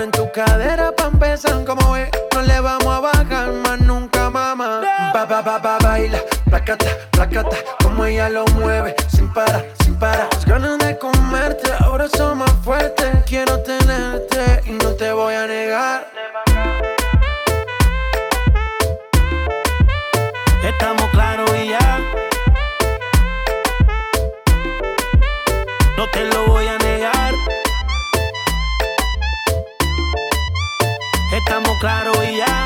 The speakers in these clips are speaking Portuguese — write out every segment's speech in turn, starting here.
en tu cadera pa' empezar, como ve, no le vamos a bajar más nunca, mamá. Ba, ba, ba, ba, baila, placata, placata, como ella lo mueve, sin parar, sin parar. Las ganas de comerte ahora son más fuertes, quiero tenerte y no te voy a negar. claro y ya.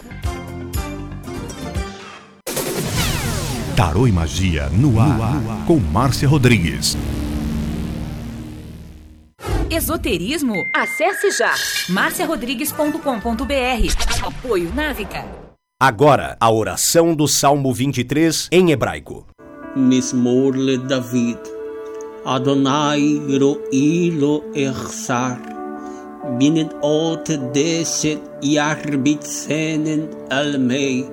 Tarô e Magia no ar, no ar. com Márcia Rodrigues. Esoterismo? Acesse já marciarodrigues.com.br. Apoio Návica. Agora, a oração do Salmo 23 em hebraico. Mismorle David. Adonai ro'i Ersar, echsar. Binet ot deset yarbit almei.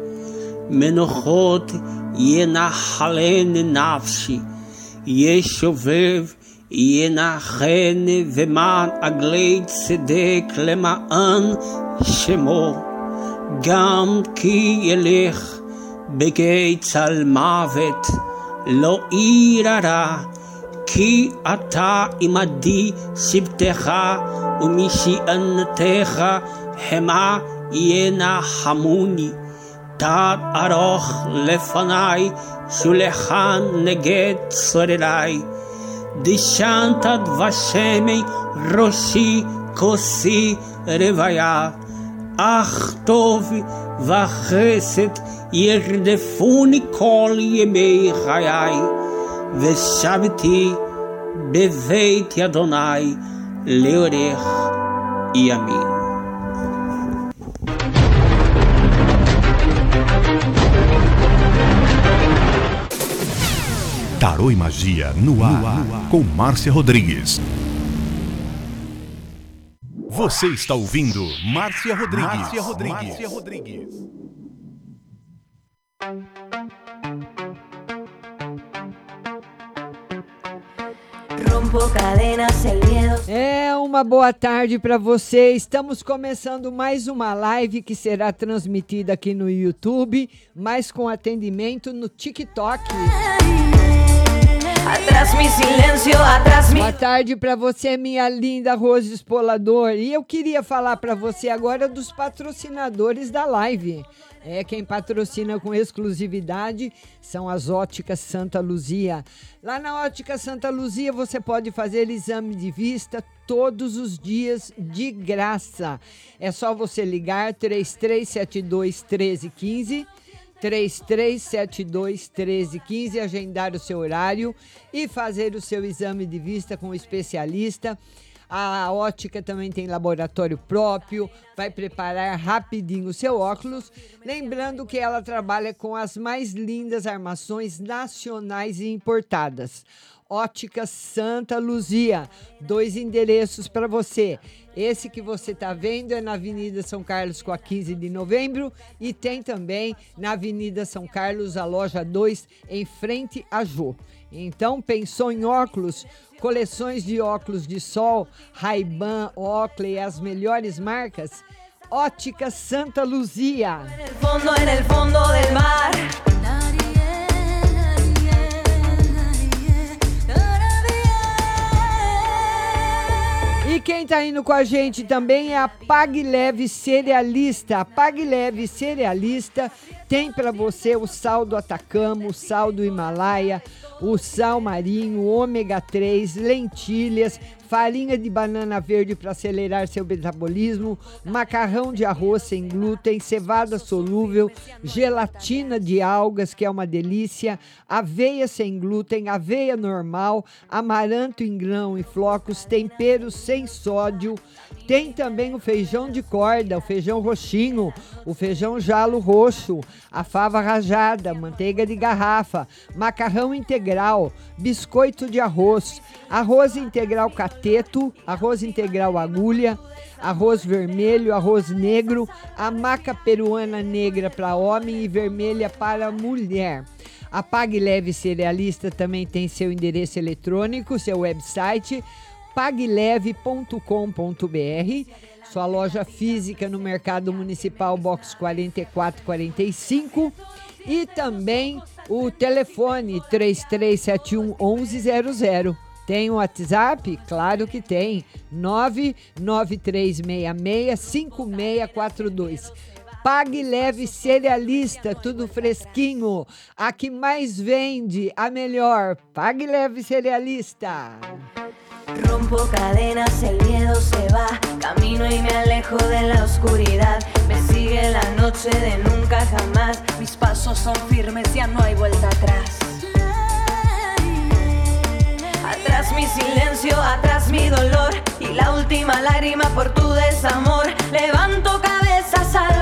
Menochot ינחלן נפשי. ישובב ינחן ומען עגלי צדק למען שמו. גם כי ילך בגיא צל מוות, לא ירא כי אתה עמדי שבטך ומשענתך המה ינחמוני. תת ארוך לפניי, שולחן נגד צורריי. דשנת דבשמי ראשי כוסי רוויה. אך טוב וחסד ירדפוני כל ימי חיי, ושבתי בבית אדוני לאורך ימים. Tarô e Magia no ar, com Márcia Rodrigues. Você está ouvindo Márcia Rodrigues. Márcia Rodrigues. Márcia Rodrigues. É uma boa tarde para você. Estamos começando mais uma live que será transmitida aqui no YouTube, mas com atendimento no TikTok. Atrás mi silencio, atrás mi. Boa tarde para você, minha linda Rose Espolador. E eu queria falar para você agora dos patrocinadores da live. É quem patrocina com exclusividade são as Óticas Santa Luzia. Lá na Ótica Santa Luzia você pode fazer exame de vista todos os dias de graça. É só você ligar 3372 1315 3372 1315, agendar o seu horário e fazer o seu exame de vista com o especialista. A ótica também tem laboratório próprio, vai preparar rapidinho o seu óculos. Lembrando que ela trabalha com as mais lindas armações nacionais e importadas. Ótica Santa Luzia, dois endereços para você. Esse que você está vendo é na Avenida São Carlos com a 15 de novembro e tem também na Avenida São Carlos a loja 2 em frente a Jô. Então, pensou em óculos? Coleções de óculos de sol, Ray-Ban, Oakley, as melhores marcas? Ótica Santa Luzia. Quem tá indo com a gente também é a Pag Leve Cerealista. A Pag Leve Cerealista tem para você o sal do Atacama, o sal do Himalaia, o sal marinho, ômega 3, lentilhas, farinha de banana verde para acelerar seu metabolismo, macarrão de arroz sem glúten, cevada solúvel, gelatina de algas, que é uma delícia, aveia sem glúten, aveia normal, amaranto em grão e flocos, temperos sem sódio. Tem também o feijão de corda, o feijão roxinho, o feijão jalo roxo, a fava rajada, manteiga de garrafa, macarrão integral, biscoito de arroz, arroz integral cateto, arroz integral agulha, arroz vermelho, arroz negro, a maca peruana negra para homem e vermelha para mulher. A Pague Leve Cerealista também tem seu endereço eletrônico, seu website pagleve.com.br, sua loja física no Mercado Municipal Box 4445 e também o telefone 3371 1100. Tem o WhatsApp? Claro que tem. 99366 5642. Pague Leve Cerealista, tudo fresquinho. A que mais vende, a melhor. Pague Leve Cerealista. Rompo cadenas, el miedo se va. Camino y me alejo de la oscuridad. Me sigue la noche de nunca jamás. Mis pasos son firmes, ya no hay vuelta atrás. Atrás mi silencio, atrás mi dolor. Y la última lágrima por tu desamor. Levanto cabeza, salgo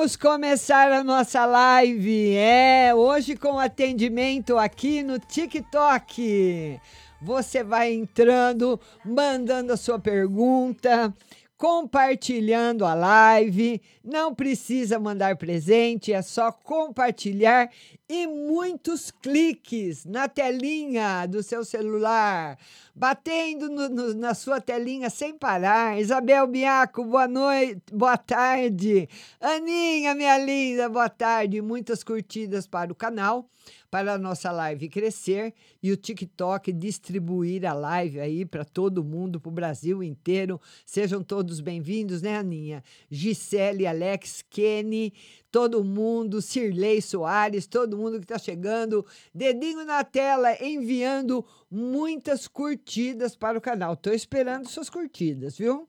vamos começar a nossa live. É, hoje com atendimento aqui no TikTok. Você vai entrando, mandando a sua pergunta, compartilhando a live. Não precisa mandar presente, é só compartilhar e muitos cliques na telinha do seu celular, batendo no- no- na sua telinha sem parar. Isabel Biaco, boa noite, boa tarde. Aninha, minha linda, boa tarde. Muitas curtidas para o canal, para a nossa live crescer e o TikTok distribuir a live aí para todo mundo, para o Brasil inteiro. Sejam todos bem-vindos, né, Aninha? Gisele, Alex, Kenny, todo mundo, Cirlei Soares, todo mundo que está chegando, dedinho na tela, enviando muitas curtidas para o canal. Estou esperando suas curtidas, viu?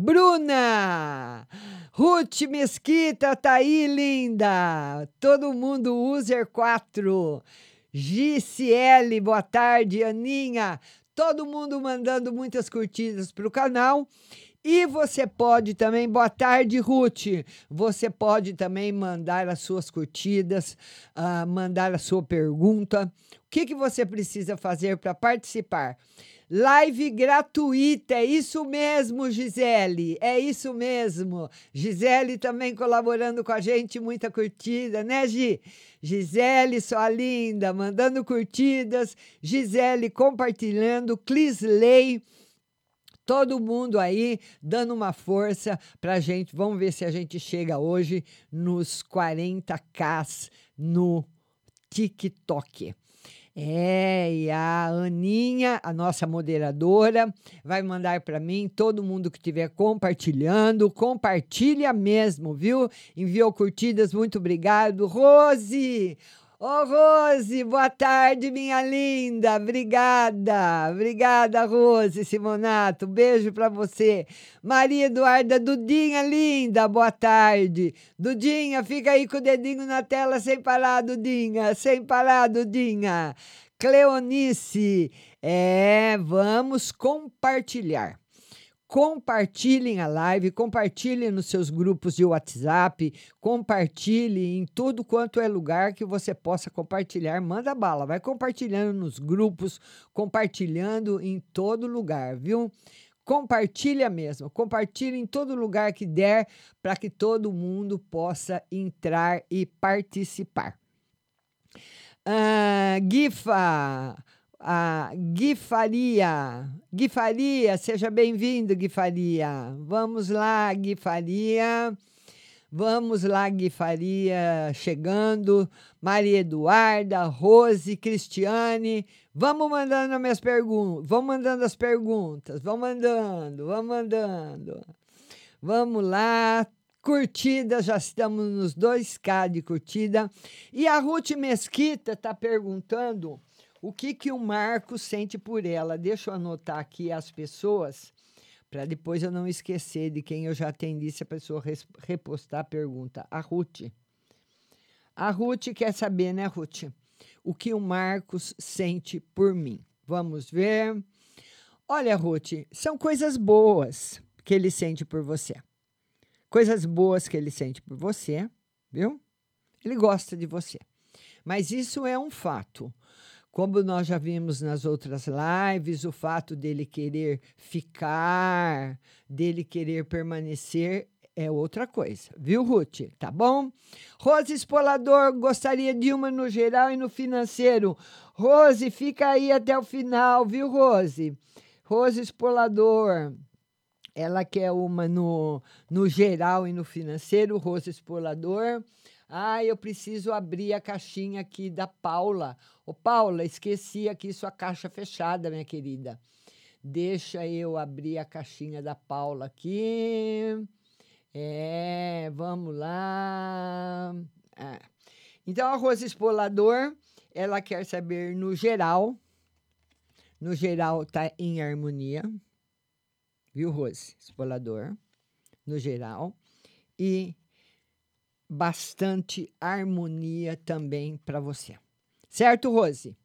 Bruna! Ruth Mesquita, tá aí, linda! Todo mundo user 4. GCL, boa tarde, Aninha. Todo mundo mandando muitas curtidas para o canal. E você pode também, boa tarde, Ruth. Você pode também mandar as suas curtidas, ah, mandar a sua pergunta. O que, que você precisa fazer para participar? Live gratuita, é isso mesmo, Gisele, é isso mesmo. Gisele também colaborando com a gente, muita curtida, né, Gi? Gisele, sua linda, mandando curtidas. Gisele compartilhando. Clisley todo mundo aí dando uma força pra gente. Vamos ver se a gente chega hoje nos 40k no TikTok. É, e a Aninha, a nossa moderadora, vai mandar para mim, todo mundo que estiver compartilhando, compartilha mesmo, viu? Enviou curtidas, muito obrigado. Rose! Ô, Rose, boa tarde, minha linda. Obrigada. Obrigada, Rose Simonato. Beijo para você. Maria Eduarda Dudinha, linda. Boa tarde. Dudinha, fica aí com o dedinho na tela sem parar, Dudinha. Sem parar, Dudinha. Cleonice, é, vamos compartilhar. Compartilhem a live, compartilhem nos seus grupos de WhatsApp, compartilhe em tudo quanto é lugar que você possa compartilhar. Manda bala, vai compartilhando nos grupos, compartilhando em todo lugar, viu? Compartilha mesmo, compartilha em todo lugar que der para que todo mundo possa entrar e participar. Ah, Gifa, a Gui Faria. Seja bem-vindo, Gui Faria. Vamos lá, Gui Faria. Vamos lá, Gui Faria chegando. Maria Eduarda, Rose, Cristiane. Vamos mandando as minhas perguntas. Vamos mandando as perguntas. Vamos mandando, vamos mandando. Vamos lá. Curtida, já estamos nos 2K de curtida. E a Ruth Mesquita está perguntando O que que o Marco sente por ela? Deixa eu anotar aqui as pessoas para depois eu não esquecer de quem eu já atendi se a pessoa repostar a pergunta. A Ruth. A Ruth quer saber, né, Ruth? O que o Marcos sente por mim. Vamos ver. Olha, Ruth, são coisas boas que ele sente por você. Coisas boas que ele sente por você, viu? Ele gosta de você. Mas isso é um fato. Como nós já vimos nas outras lives, o fato dele querer ficar, dele querer permanecer é outra coisa, viu, Ruth? Tá bom? Rose Espolador, gostaria de uma no geral e no financeiro. Rose, fica aí até o final, viu, Rose? Rose Espolador. Ela quer uma no, no geral e no financeiro, Rose Espolador. Ah, eu preciso abrir a caixinha aqui da Paula. Ô, Paula, esqueci aqui sua caixa fechada, minha querida. Deixa eu abrir a caixinha da Paula aqui. É, vamos lá. Ah. Então, a Rose Espolador, ela quer saber no geral. No geral, tá em harmonia. Viu, Rose? Espolador. No geral. E bastante harmonia também para você. Certo, Rose?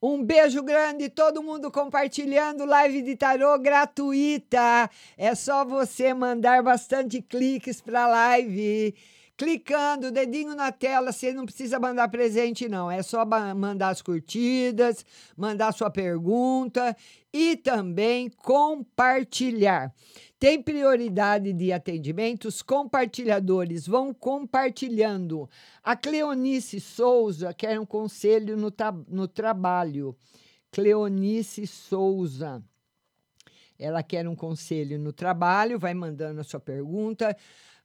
Um beijo grande, todo mundo compartilhando live de tarô gratuita. É só você mandar bastante cliques para a live. Clicando, dedinho na tela, você não precisa mandar presente, não. É só mandar as curtidas, mandar sua pergunta e também compartilhar. Tem prioridade de atendimentos, compartilhadores vão compartilhando. A Cleonice Souza quer um conselho no, no trabalho. Cleonice Souza. Ela quer um conselho no trabalho, vai mandando a sua pergunta.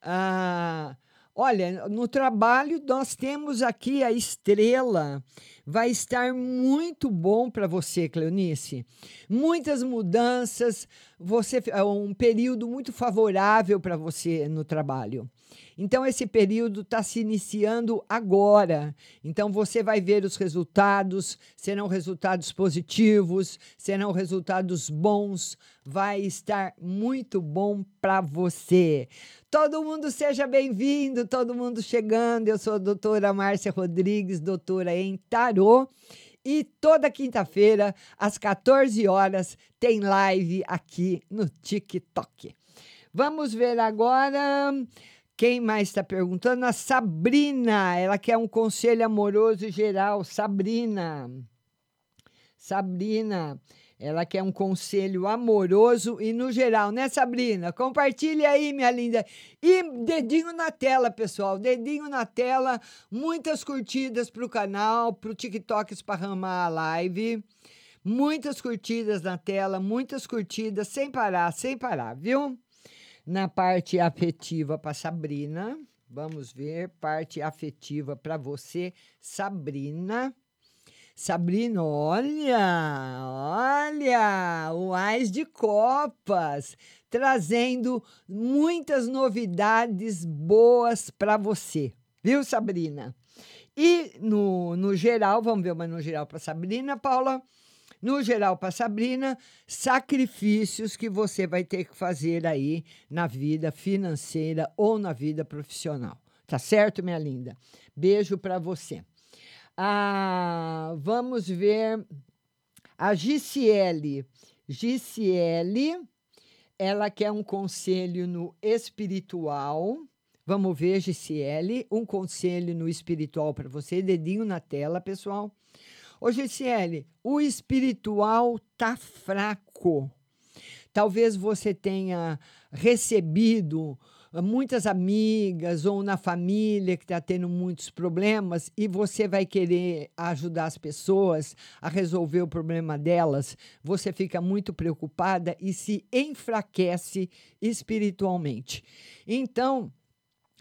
Ah, olha, no trabalho nós temos aqui a estrela. Vai estar muito bom para você, Cleonice. Muitas mudanças, você é um período muito favorável para você no trabalho. Então, esse período está se iniciando agora. Então, você vai ver os resultados, serão resultados positivos, serão resultados bons. Vai estar muito bom para você. Todo mundo seja bem-vindo, todo mundo chegando. Eu sou a doutora Márcia Rodrigues, doutora em Tarô. E toda quinta-feira, às 14 horas, tem live aqui no TikTok. Vamos ver agora. Quem mais está perguntando? A Sabrina. Ela quer um conselho amoroso geral. Sabrina. Sabrina. Ela quer um conselho amoroso e no geral, né, Sabrina? Compartilhe aí, minha linda. E dedinho na tela, pessoal. Dedinho na tela. Muitas curtidas para o canal, para o TikTok esparramar a live. Muitas curtidas na tela, muitas curtidas, sem parar, sem parar, viu? Na parte afetiva para Sabrina. Vamos ver, parte afetiva para você, Sabrina. Sabrina, olha, olha, o Ais de Copas, trazendo muitas novidades boas para você, viu, Sabrina? E no, no geral, vamos ver uma no geral para Sabrina, Paula. No geral, para Sabrina, sacrifícios que você vai ter que fazer aí na vida financeira ou na vida profissional. Tá certo, minha linda? Beijo para você. Ah, vamos ver a Giciele. Giciele, ela quer um conselho no espiritual. Vamos ver, Giciele, um conselho no espiritual para você. Dedinho na tela, pessoal. Ô, Giciele, o espiritual tá fraco. Talvez você tenha recebido muitas amigas ou na família que está tendo muitos problemas e você vai querer ajudar as pessoas a resolver o problema delas, você fica muito preocupada e se enfraquece espiritualmente. Então,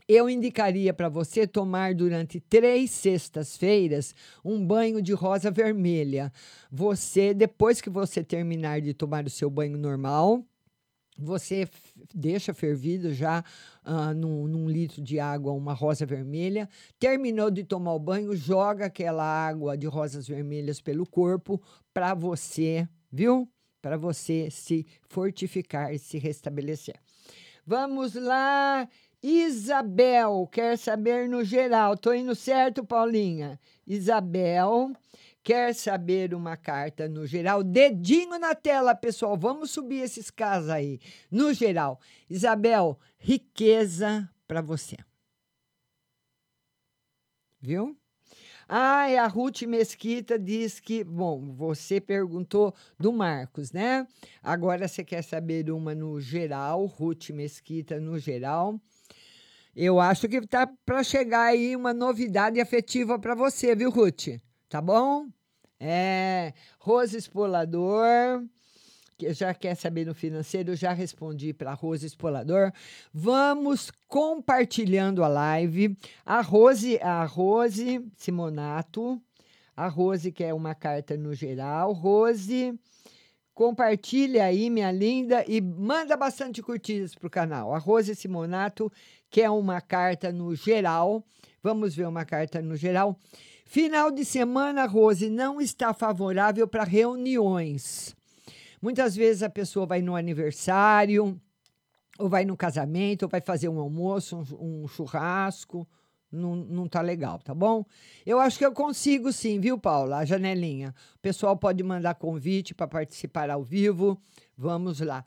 eu indicaria para você tomar durante três sextas-feiras um banho de rosa vermelha. Você, depois que você terminar de tomar o seu banho normal, Você deixa fervido já ah, num, num litro de água uma rosa vermelha. Terminou de tomar o banho, joga aquela água de rosas vermelhas pelo corpo para você, viu? Para você se fortificar e se restabelecer. Vamos lá. Isabel quer saber no geral. Tô indo certo, Paulinha? Isabel quer saber uma carta no geral. Dedinho na tela, pessoal. Vamos subir esses casos aí. No geral. Isabel, riqueza para você. Viu? Ah, e a Ruth Mesquita diz que, bom, você perguntou do Marcos, né? Agora você quer saber uma no geral, Ruth Mesquita no geral. Eu acho que tá para chegar aí uma novidade afetiva para você, viu, Ruth? Tá bom? É, Rose Espolador, já quer saber no financeiro, já respondi para Rose Espolador. Vamos compartilhando a live. A Rose, a Rose Simonato, a Rose quer uma carta no geral. Rose, compartilha aí, minha linda, e manda bastante curtidas pro canal. A Rose Simonato quer uma carta no geral. Vamos ver uma carta no geral. Final de semana, Rose, não está favorável para reuniões. Muitas vezes a pessoa vai no aniversário, ou vai no casamento, ou vai fazer um almoço, um, um churrasco. Não, não tá legal, tá bom? Eu acho que eu consigo sim, viu, Paula? A janelinha. O pessoal pode mandar convite para participar ao vivo. Vamos lá.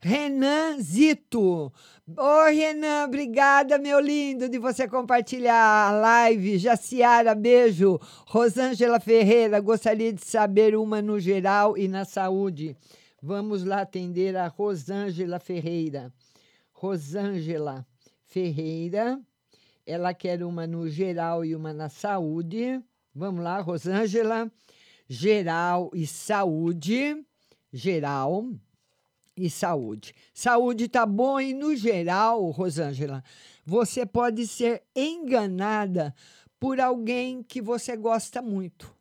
Renan Zito. Ô, Renan, obrigada, meu lindo, de você compartilhar a live. Jaciara, beijo. Rosângela Ferreira, gostaria de saber uma no geral e na saúde. Vamos lá atender a Rosângela Ferreira. Rosângela Ferreira. Ela quer uma no geral e uma na saúde. Vamos lá, Rosângela. Geral e saúde. Geral e saúde. Saúde tá bom e no geral, Rosângela, você pode ser enganada por alguém que você gosta muito.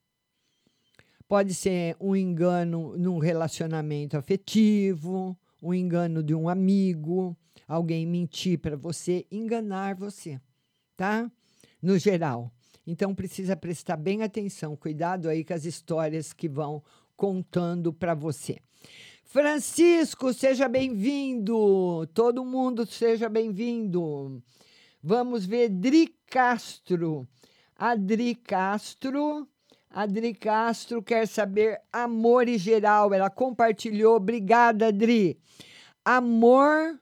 Pode ser um engano num relacionamento afetivo, um engano de um amigo, alguém mentir para você, enganar você, tá? No geral. Então precisa prestar bem atenção, cuidado aí com as histórias que vão contando para você. Francisco, seja bem-vindo. Todo mundo seja bem-vindo. Vamos ver Dri Castro. Adri Castro. Adri Castro quer saber amor e geral. Ela compartilhou. Obrigada, Adri. Amor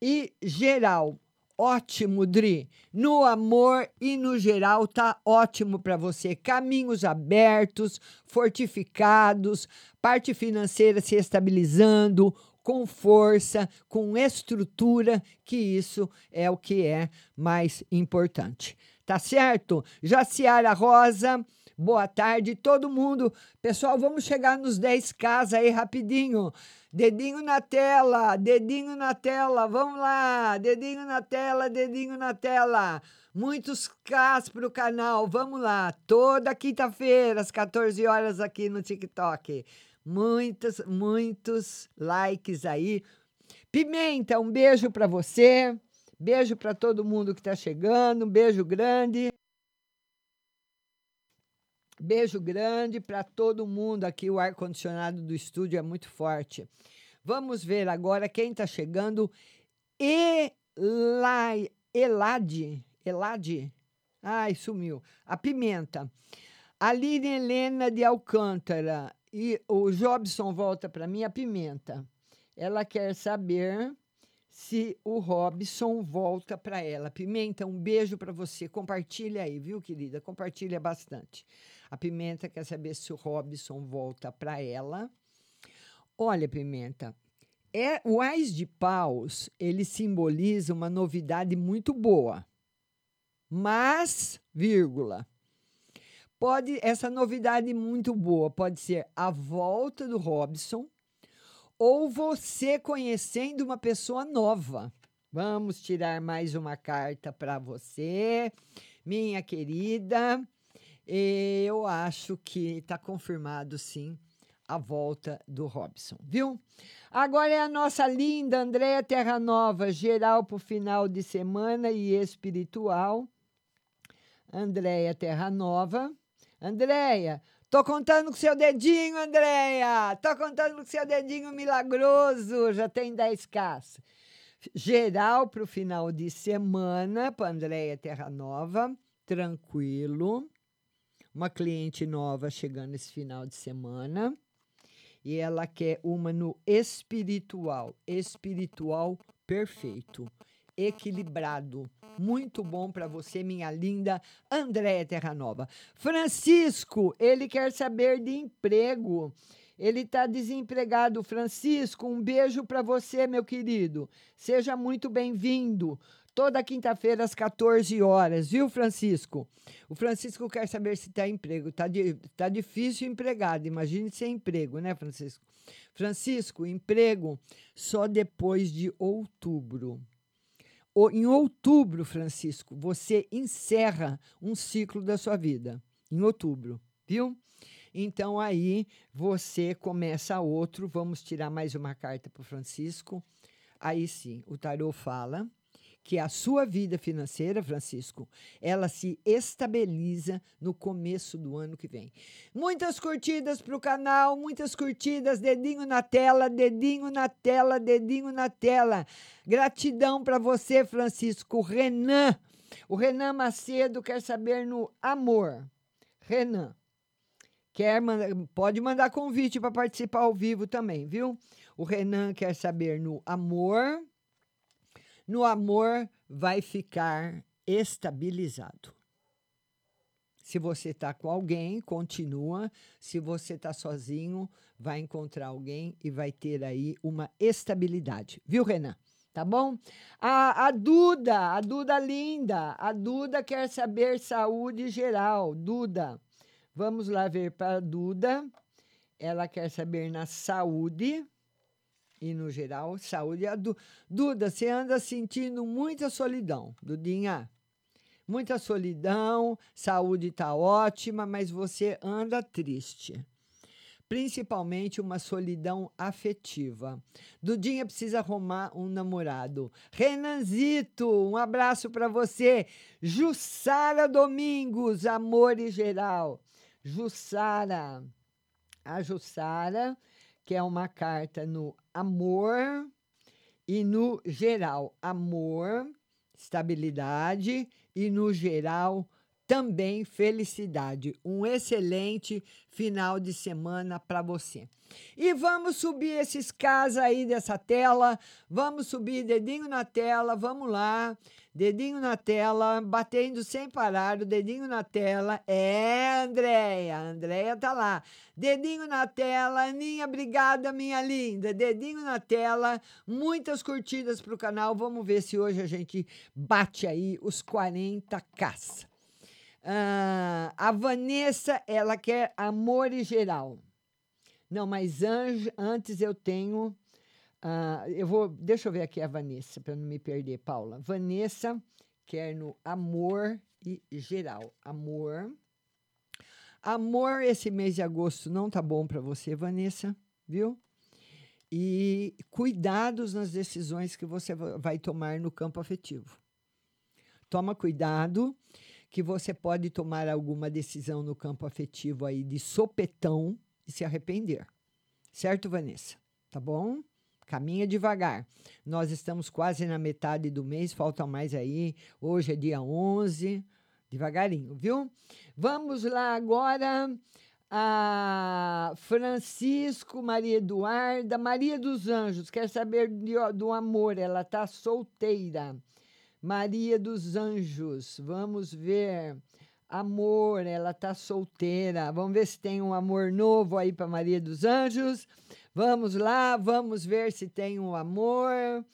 e geral. Ótimo, Dri. No amor e no geral tá ótimo para você. Caminhos abertos, fortificados, parte financeira se estabilizando, com força, com estrutura, que isso é o que é mais importante. Tá certo? Jaciara Rosa, boa tarde, todo mundo. Pessoal, vamos chegar nos 10K aí rapidinho. Dedinho na tela, dedinho na tela, vamos lá, dedinho na tela, dedinho na tela. Muitos Ks para o canal, vamos lá. Toda quinta-feira, às 14 horas aqui no TikTok. Muitos, muitos likes aí. Pimenta, um beijo para você. Beijo para todo mundo que está chegando. Um beijo grande. Beijo grande para todo mundo aqui. O ar-condicionado do estúdio é muito forte. Vamos ver agora quem está chegando. Elai, Elade. Elade? Ai, sumiu. A Pimenta. Aline Helena de Alcântara. E o Jobson volta para mim, a Pimenta. Ela quer saber se o Robson volta para ela. Pimenta, um beijo para você. Compartilha aí, viu, querida? Compartilha bastante. A Pimenta quer saber se o Robson volta para ela. Olha, Pimenta, é, o Ais de Paus, ele simboliza uma novidade muito boa. Mas, vírgula, pode essa novidade muito boa pode ser a volta do Robson ou você conhecendo uma pessoa nova. Vamos tirar mais uma carta para você, minha querida. Eu acho que está confirmado, sim, a volta do Robson, viu? Agora é a nossa linda Andréia Terra Nova, geral para o final de semana e espiritual. Andréia Terra Nova. Andréia, tô contando com seu dedinho, Andréia. Tô contando com seu dedinho milagroso. Já tem 10K. Geral para o final de semana, para Andréia Terra Nova. Tranquilo. Uma cliente nova chegando esse final de semana. E ela quer uma no espiritual. Espiritual perfeito. Equilibrado. Muito bom para você, minha linda Andréia Terranova. Francisco, ele quer saber de emprego. Ele está desempregado. Francisco, um beijo para você, meu querido. Seja muito bem-vindo. Toda quinta-feira às 14 horas, viu, Francisco? O Francisco quer saber se está emprego. Está di tá difícil empregado. Imagine sem emprego, né, Francisco? Francisco, emprego só depois de outubro. O, em outubro, Francisco, você encerra um ciclo da sua vida. Em outubro, viu? Então aí você começa outro. Vamos tirar mais uma carta para o Francisco. Aí sim, o tarô fala que a sua vida financeira, Francisco, ela se estabiliza no começo do ano que vem. Muitas curtidas para o canal, muitas curtidas, dedinho na tela, dedinho na tela, dedinho na tela. Gratidão para você, Francisco. Renan, o Renan Macedo quer saber no amor. Renan, quer mandar, pode mandar convite para participar ao vivo também, viu? O Renan quer saber no amor no amor vai ficar estabilizado. Se você está com alguém, continua. Se você está sozinho, vai encontrar alguém e vai ter aí uma estabilidade. Viu, Renan? Tá bom? A, a Duda, a Duda linda, a Duda quer saber saúde geral. Duda, vamos lá ver para a Duda. Ela quer saber na saúde e no geral, saúde. A du Duda, você anda sentindo muita solidão, Dudinha. Muita solidão, saúde está ótima, mas você anda triste. Principalmente uma solidão afetiva. Dudinha precisa arrumar um namorado. Renanzito, um abraço para você. Jussara Domingos, amor e geral. Jussara. A Jussara que é uma carta no amor e no geral. Amor, estabilidade e no geral também felicidade. Um excelente final de semana para você. E vamos subir esses casos aí dessa tela. Vamos subir dedinho na tela, vamos lá. Dedinho na tela, batendo sem parar, o dedinho na tela. É, Andréia, Andréia tá lá. Dedinho na tela, Aninha, obrigada, minha linda. Dedinho na tela, muitas curtidas pro canal. Vamos ver se hoje a gente bate aí os 40k. Ah, a Vanessa, ela quer amor e geral. Não, mas anjo, antes eu tenho. Uh, eu vou. Deixa eu ver aqui a Vanessa, para não me perder, Paula. Vanessa quer no amor e geral. Amor. Amor, esse mês de agosto não tá bom para você, Vanessa, viu? E cuidados nas decisões que você vai tomar no campo afetivo. Toma cuidado que você pode tomar alguma decisão no campo afetivo aí de sopetão e se arrepender. Certo, Vanessa? Tá bom? Caminha devagar. Nós estamos quase na metade do mês, falta mais aí. Hoje é dia 11. Devagarinho, viu? Vamos lá agora. A Francisco, Maria Eduarda, Maria dos Anjos, quer saber de, do amor, ela tá solteira. Maria dos Anjos, vamos ver. Amor, ela tá solteira. Vamos ver se tem um amor novo aí para Maria dos Anjos. Vamos lá, vamos ver se tem um amor.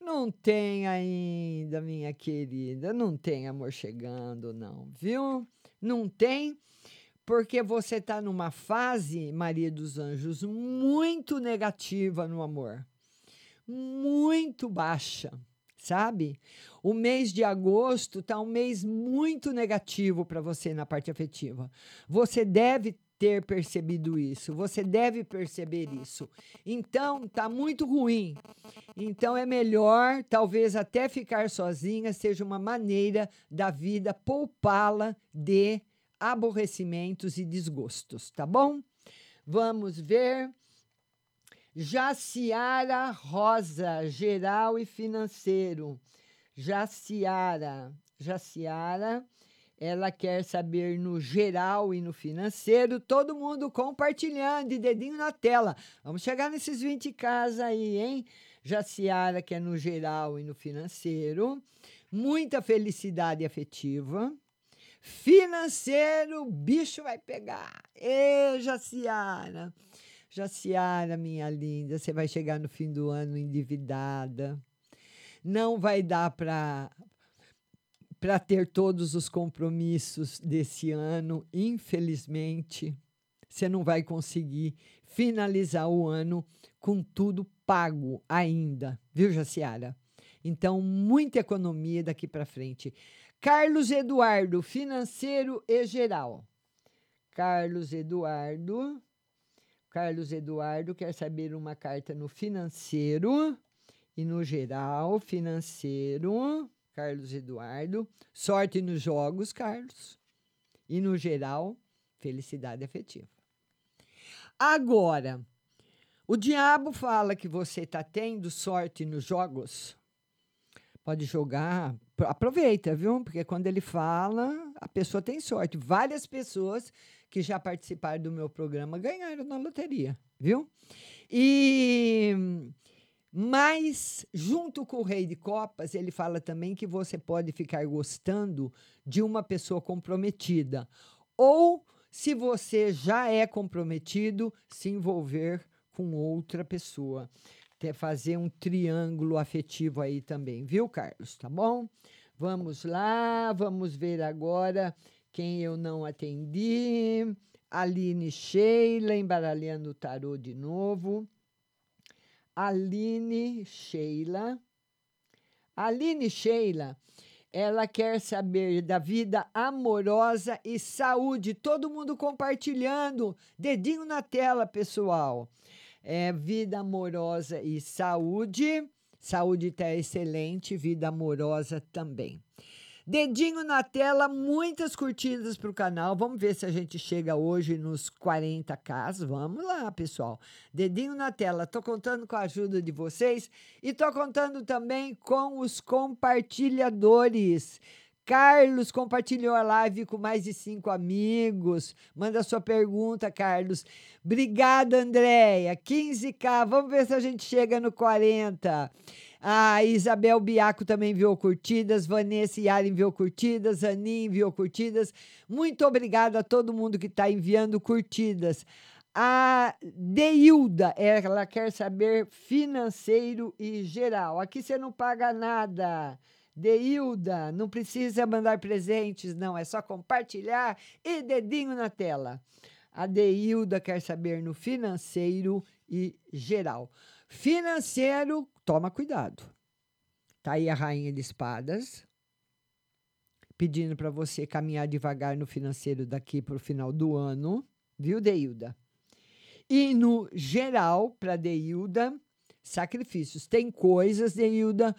Não tem ainda, minha querida. Não tem amor chegando, não, viu? Não tem, porque você está numa fase, Maria dos Anjos, muito negativa no amor. Muito baixa sabe? O mês de agosto está um mês muito negativo para você na parte afetiva. Você deve ter percebido isso. Você deve perceber isso. Então, tá muito ruim. Então é melhor, talvez até ficar sozinha seja uma maneira da vida poupá-la de aborrecimentos e desgostos, tá bom? Vamos ver. Jaciara Rosa, geral e financeiro. Jaciara, Jaciara, ela quer saber no geral e no financeiro, todo mundo compartilhando e dedinho na tela. Vamos chegar nesses 20 casas aí, hein? Jaciara quer no geral e no financeiro. Muita felicidade afetiva. Financeiro, bicho vai pegar. Ê, Jaciara. Jaciara, minha linda, você vai chegar no fim do ano endividada. Não vai dar para para ter todos os compromissos desse ano, infelizmente. Você não vai conseguir finalizar o ano com tudo pago ainda, viu, Jaciara? Então, muita economia daqui para frente. Carlos Eduardo, financeiro e geral. Carlos Eduardo. Carlos Eduardo quer saber uma carta no financeiro e no geral, financeiro. Carlos Eduardo. Sorte nos jogos, Carlos. E no geral, felicidade afetiva. Agora, o diabo fala que você está tendo sorte nos jogos. Pode jogar, aproveita, viu? Porque quando ele fala, a pessoa tem sorte. Várias pessoas que já participaram do meu programa ganharam na loteria, viu? E mas, junto com o Rei de Copas, ele fala também que você pode ficar gostando de uma pessoa comprometida. Ou, se você já é comprometido, se envolver com outra pessoa. Ter, fazer um triângulo afetivo aí também, viu, Carlos? Tá bom? Vamos lá, vamos ver agora quem eu não atendi. Aline Sheila, embaralhando o tarô de novo. Aline Sheila. Aline Sheila, ela quer saber da vida amorosa e saúde. Todo mundo compartilhando. Dedinho na tela, pessoal. É vida amorosa e saúde. Saúde está excelente, vida amorosa também. Dedinho na tela, muitas curtidas para o canal. Vamos ver se a gente chega hoje nos 40k. Vamos lá, pessoal. Dedinho na tela. Tô contando com a ajuda de vocês e tô contando também com os compartilhadores. Carlos compartilhou a live com mais de cinco amigos. Manda sua pergunta, Carlos. Obrigada, Andréia. 15K. Vamos ver se a gente chega no 40. A Isabel Biaco também enviou curtidas, Vanessa Yara enviou curtidas, Aninha enviou curtidas. Muito obrigada a todo mundo que está enviando curtidas. A Deilda, ela quer saber financeiro e geral. Aqui você não paga nada. Deilda, não precisa mandar presentes, não. É só compartilhar e dedinho na tela. A Deilda quer saber no financeiro e geral. Financeiro, toma cuidado. Tá aí a rainha de espadas pedindo para você caminhar devagar no financeiro daqui para o final do ano, viu, Deilda? E no geral, para Deilda, sacrifícios. Tem coisas, Deilda,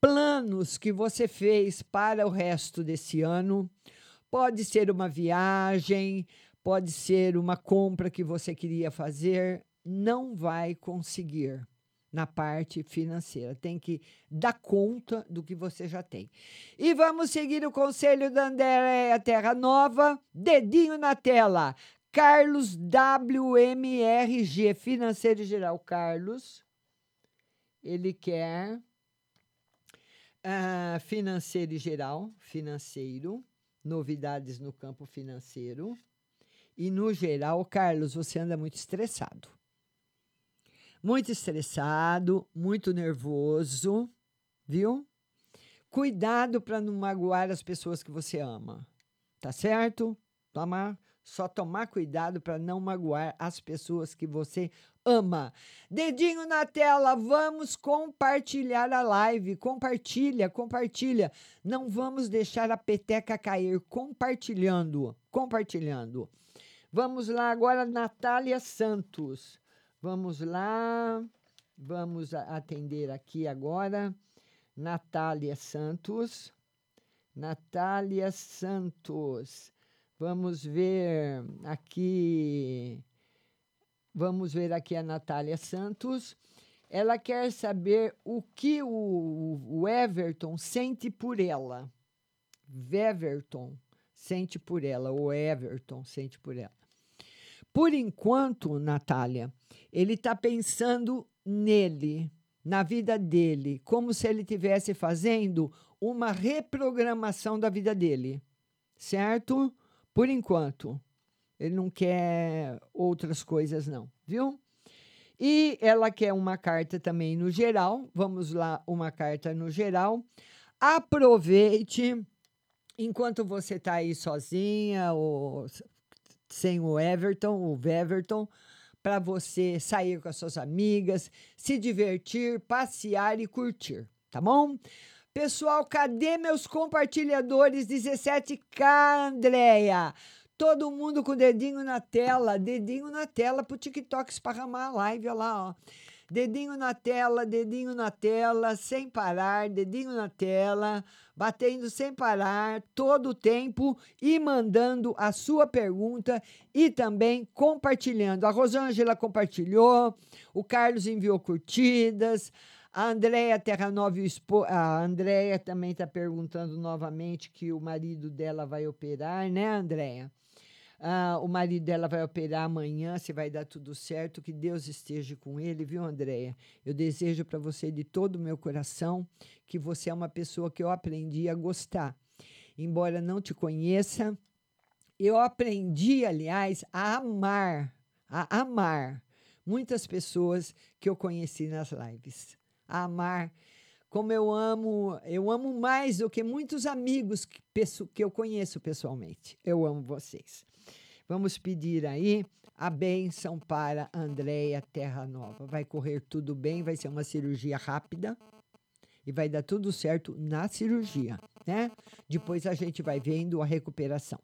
planos que você fez para o resto desse ano. Pode ser uma viagem, pode ser uma compra que você queria fazer, não vai conseguir na parte financeira. Tem que dar conta do que você já tem. E vamos seguir o conselho da Andréa Terra Nova. Dedinho na tela. Carlos WMRG, financeiro geral. Carlos, ele quer uh, financeiro geral, financeiro, novidades no campo financeiro. E no geral, Carlos, você anda muito estressado muito estressado, muito nervoso, viu? Cuidado para não magoar as pessoas que você ama, tá certo? Tomar, só tomar cuidado para não magoar as pessoas que você ama. Dedinho na tela, vamos compartilhar a live. Compartilha, compartilha. Não vamos deixar a peteca cair. Compartilhando, compartilhando. Vamos lá agora, Natália Santos. Vamos lá. Vamos atender aqui agora. Natália Santos. Natália Santos. Vamos ver aqui. Vamos ver aqui a Natália Santos. Ela quer saber o que o, o Everton sente por ela. Weverton sente por ela, ou Everton sente por ela. Por enquanto, Natália, ele está pensando nele, na vida dele, como se ele estivesse fazendo uma reprogramação da vida dele, certo? Por enquanto. Ele não quer outras coisas, não, viu? E ela quer uma carta também no geral. Vamos lá, uma carta no geral. Aproveite enquanto você está aí sozinha ou sem o Everton, o Weverton, para você sair com as suas amigas, se divertir, passear e curtir, tá bom? Pessoal, cadê meus compartilhadores 17K, Andréia? Todo mundo com o dedinho na tela, dedinho na tela pro TikTok esparramar a live, olha lá, ó. Dedinho na tela, dedinho na tela, sem parar, dedinho na tela, batendo sem parar, todo o tempo e mandando a sua pergunta e também compartilhando. A Rosângela compartilhou, o Carlos enviou curtidas, a Andréia Terranova, o espo- a Andréia também está perguntando novamente que o marido dela vai operar, né, Andréia? Ah, o marido dela vai operar amanhã, se vai dar tudo certo, que Deus esteja com ele, viu, Andréia? Eu desejo para você de todo o meu coração que você é uma pessoa que eu aprendi a gostar. Embora não te conheça, eu aprendi, aliás, a amar, a amar muitas pessoas que eu conheci nas lives. A amar como eu amo, eu amo mais do que muitos amigos que, que eu conheço pessoalmente. Eu amo vocês. Vamos pedir aí a bênção para Andréia Terra Nova. Vai correr tudo bem, vai ser uma cirurgia rápida e vai dar tudo certo na cirurgia, né? Depois a gente vai vendo a recuperação.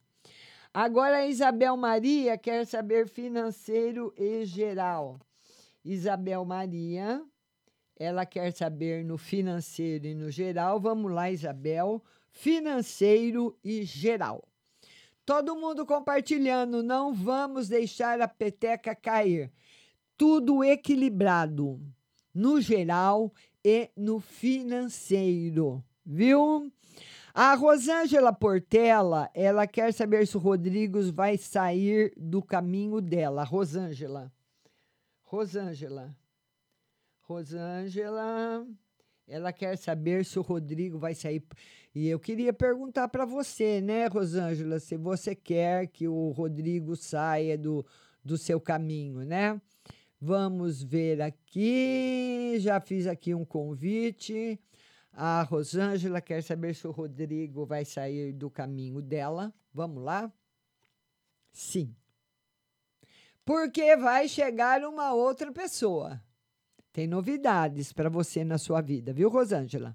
Agora a Isabel Maria quer saber financeiro e geral. Isabel Maria, ela quer saber no financeiro e no geral. Vamos lá, Isabel. Financeiro e geral. Todo mundo compartilhando, não vamos deixar a peteca cair. Tudo equilibrado, no geral e no financeiro, viu? A Rosângela Portela, ela quer saber se o Rodrigos vai sair do caminho dela. Rosângela. Rosângela. Rosângela, ela quer saber se o Rodrigo vai sair. E eu queria perguntar para você, né, Rosângela, se você quer que o Rodrigo saia do, do seu caminho, né? Vamos ver aqui. Já fiz aqui um convite. A Rosângela quer saber se o Rodrigo vai sair do caminho dela. Vamos lá? Sim. Porque vai chegar uma outra pessoa. Tem novidades para você na sua vida, viu, Rosângela?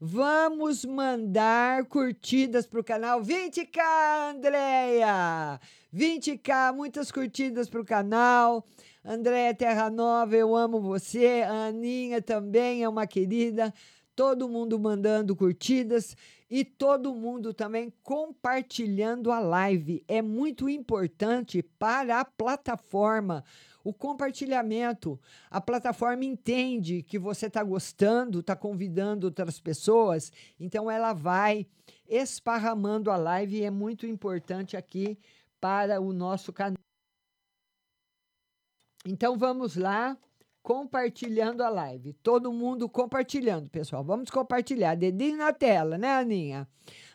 Vamos mandar curtidas para o canal 20k, Andréia! 20k, muitas curtidas para o canal. Andréia Terra Nova, eu amo você. A Aninha também é uma querida. Todo mundo mandando curtidas e todo mundo também compartilhando a live. É muito importante para a plataforma o compartilhamento. A plataforma entende que você está gostando, está convidando outras pessoas, então ela vai esparramando a live e é muito importante aqui para o nosso canal. Então vamos lá, compartilhando a live. Todo mundo compartilhando, pessoal. Vamos compartilhar. Dedinho na tela, né, Aninha?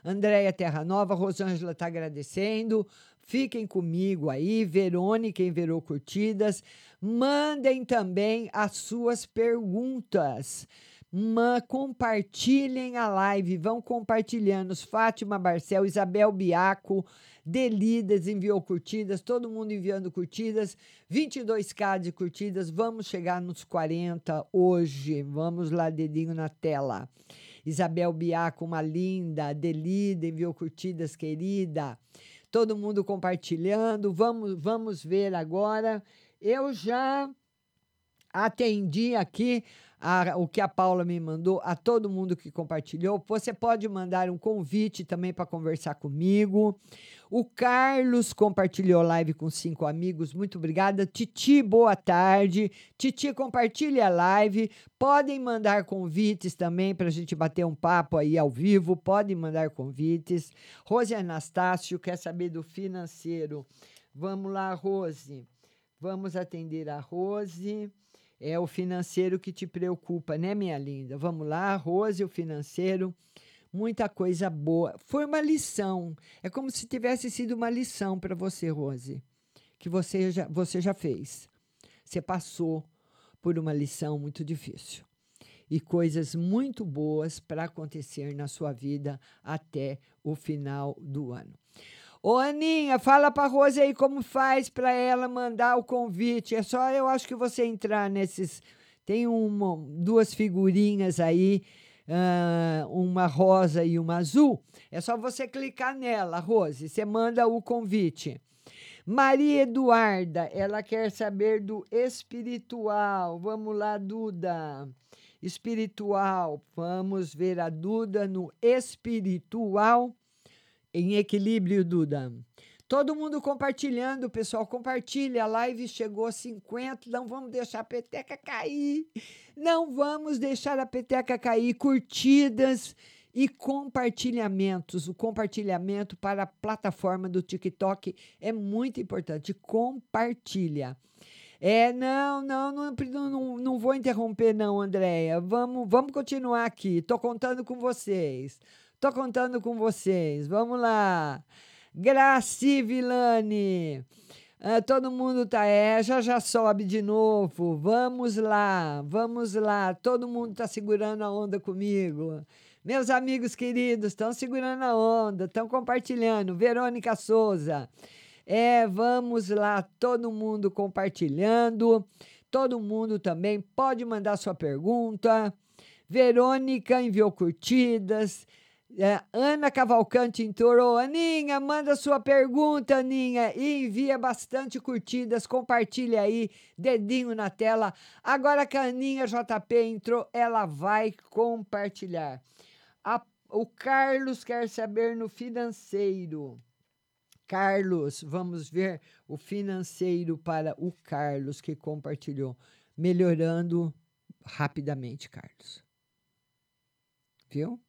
Andréia Terra Nova, Rosângela está agradecendo. Fiquem comigo aí, Verônica enverou curtidas. Mandem também as suas perguntas. Ma, compartilhem a live, vão compartilhando. Fátima Barcel, Isabel Biaco, Delidas enviou curtidas, todo mundo enviando curtidas. 22k de curtidas, vamos chegar nos 40 hoje. Vamos lá, dedinho na tela. Isabel Biaco, uma linda. Delida enviou curtidas, querida. Todo mundo compartilhando. Vamos, vamos ver agora. Eu já atendi aqui a- o que a Paula me mandou, a todo mundo que compartilhou. Você pode mandar um convite também para conversar comigo. O Carlos compartilhou live com cinco amigos. Muito obrigada. Titi, boa tarde. Titi, compartilhe a live. Podem mandar convites também para a gente bater um papo aí ao vivo. Podem mandar convites. Rose Anastácio quer saber do financeiro. Vamos lá, Rose. Vamos atender a Rose. É o financeiro que te preocupa, né, minha linda? Vamos lá, Rose, o financeiro. Muita coisa boa. Foi uma lição. É como se tivesse sido uma lição para você, Rose, que você já, você já fez. Você passou por uma lição muito difícil e coisas muito boas para acontecer na sua vida até o final do ano. Ô Aninha, fala pra Rose aí como faz para ela mandar o convite. É só eu acho que você entrar nesses. Tem uma, duas figurinhas aí, ah, uma rosa e uma azul. É só você clicar nela, Rose. Você manda o convite. Maria Eduarda, ela quer saber do espiritual. Vamos lá, Duda. Espiritual. Vamos ver a Duda no espiritual. Em equilíbrio, Duda. Todo mundo compartilhando, pessoal. Compartilha. A live chegou a 50. Não vamos deixar a peteca cair. Não vamos deixar a peteca cair. Curtidas e compartilhamentos. O compartilhamento para a plataforma do TikTok é muito importante. Compartilha. É, não, não, não, não, não vou interromper, não, Andréia. Vamos, vamos continuar aqui. Tô contando com vocês. Tô contando com vocês. Vamos lá. Graci Vilani. Ah, todo mundo tá. É, já já sobe de novo. Vamos lá, vamos lá. Todo mundo tá segurando a onda comigo. Meus amigos queridos estão segurando a onda, estão compartilhando. Verônica Souza. É, vamos lá, todo mundo compartilhando. Todo mundo também pode mandar sua pergunta. Verônica enviou curtidas. É, Ana Cavalcante entorou. Aninha, manda sua pergunta, Aninha. E envia bastante curtidas. Compartilha aí, dedinho na tela. Agora que a Aninha JP entrou, ela vai compartilhar. A- o Carlos quer saber no financeiro. Carlos, vamos ver o financeiro para o Carlos que compartilhou. Melhorando rapidamente, Carlos. Viu?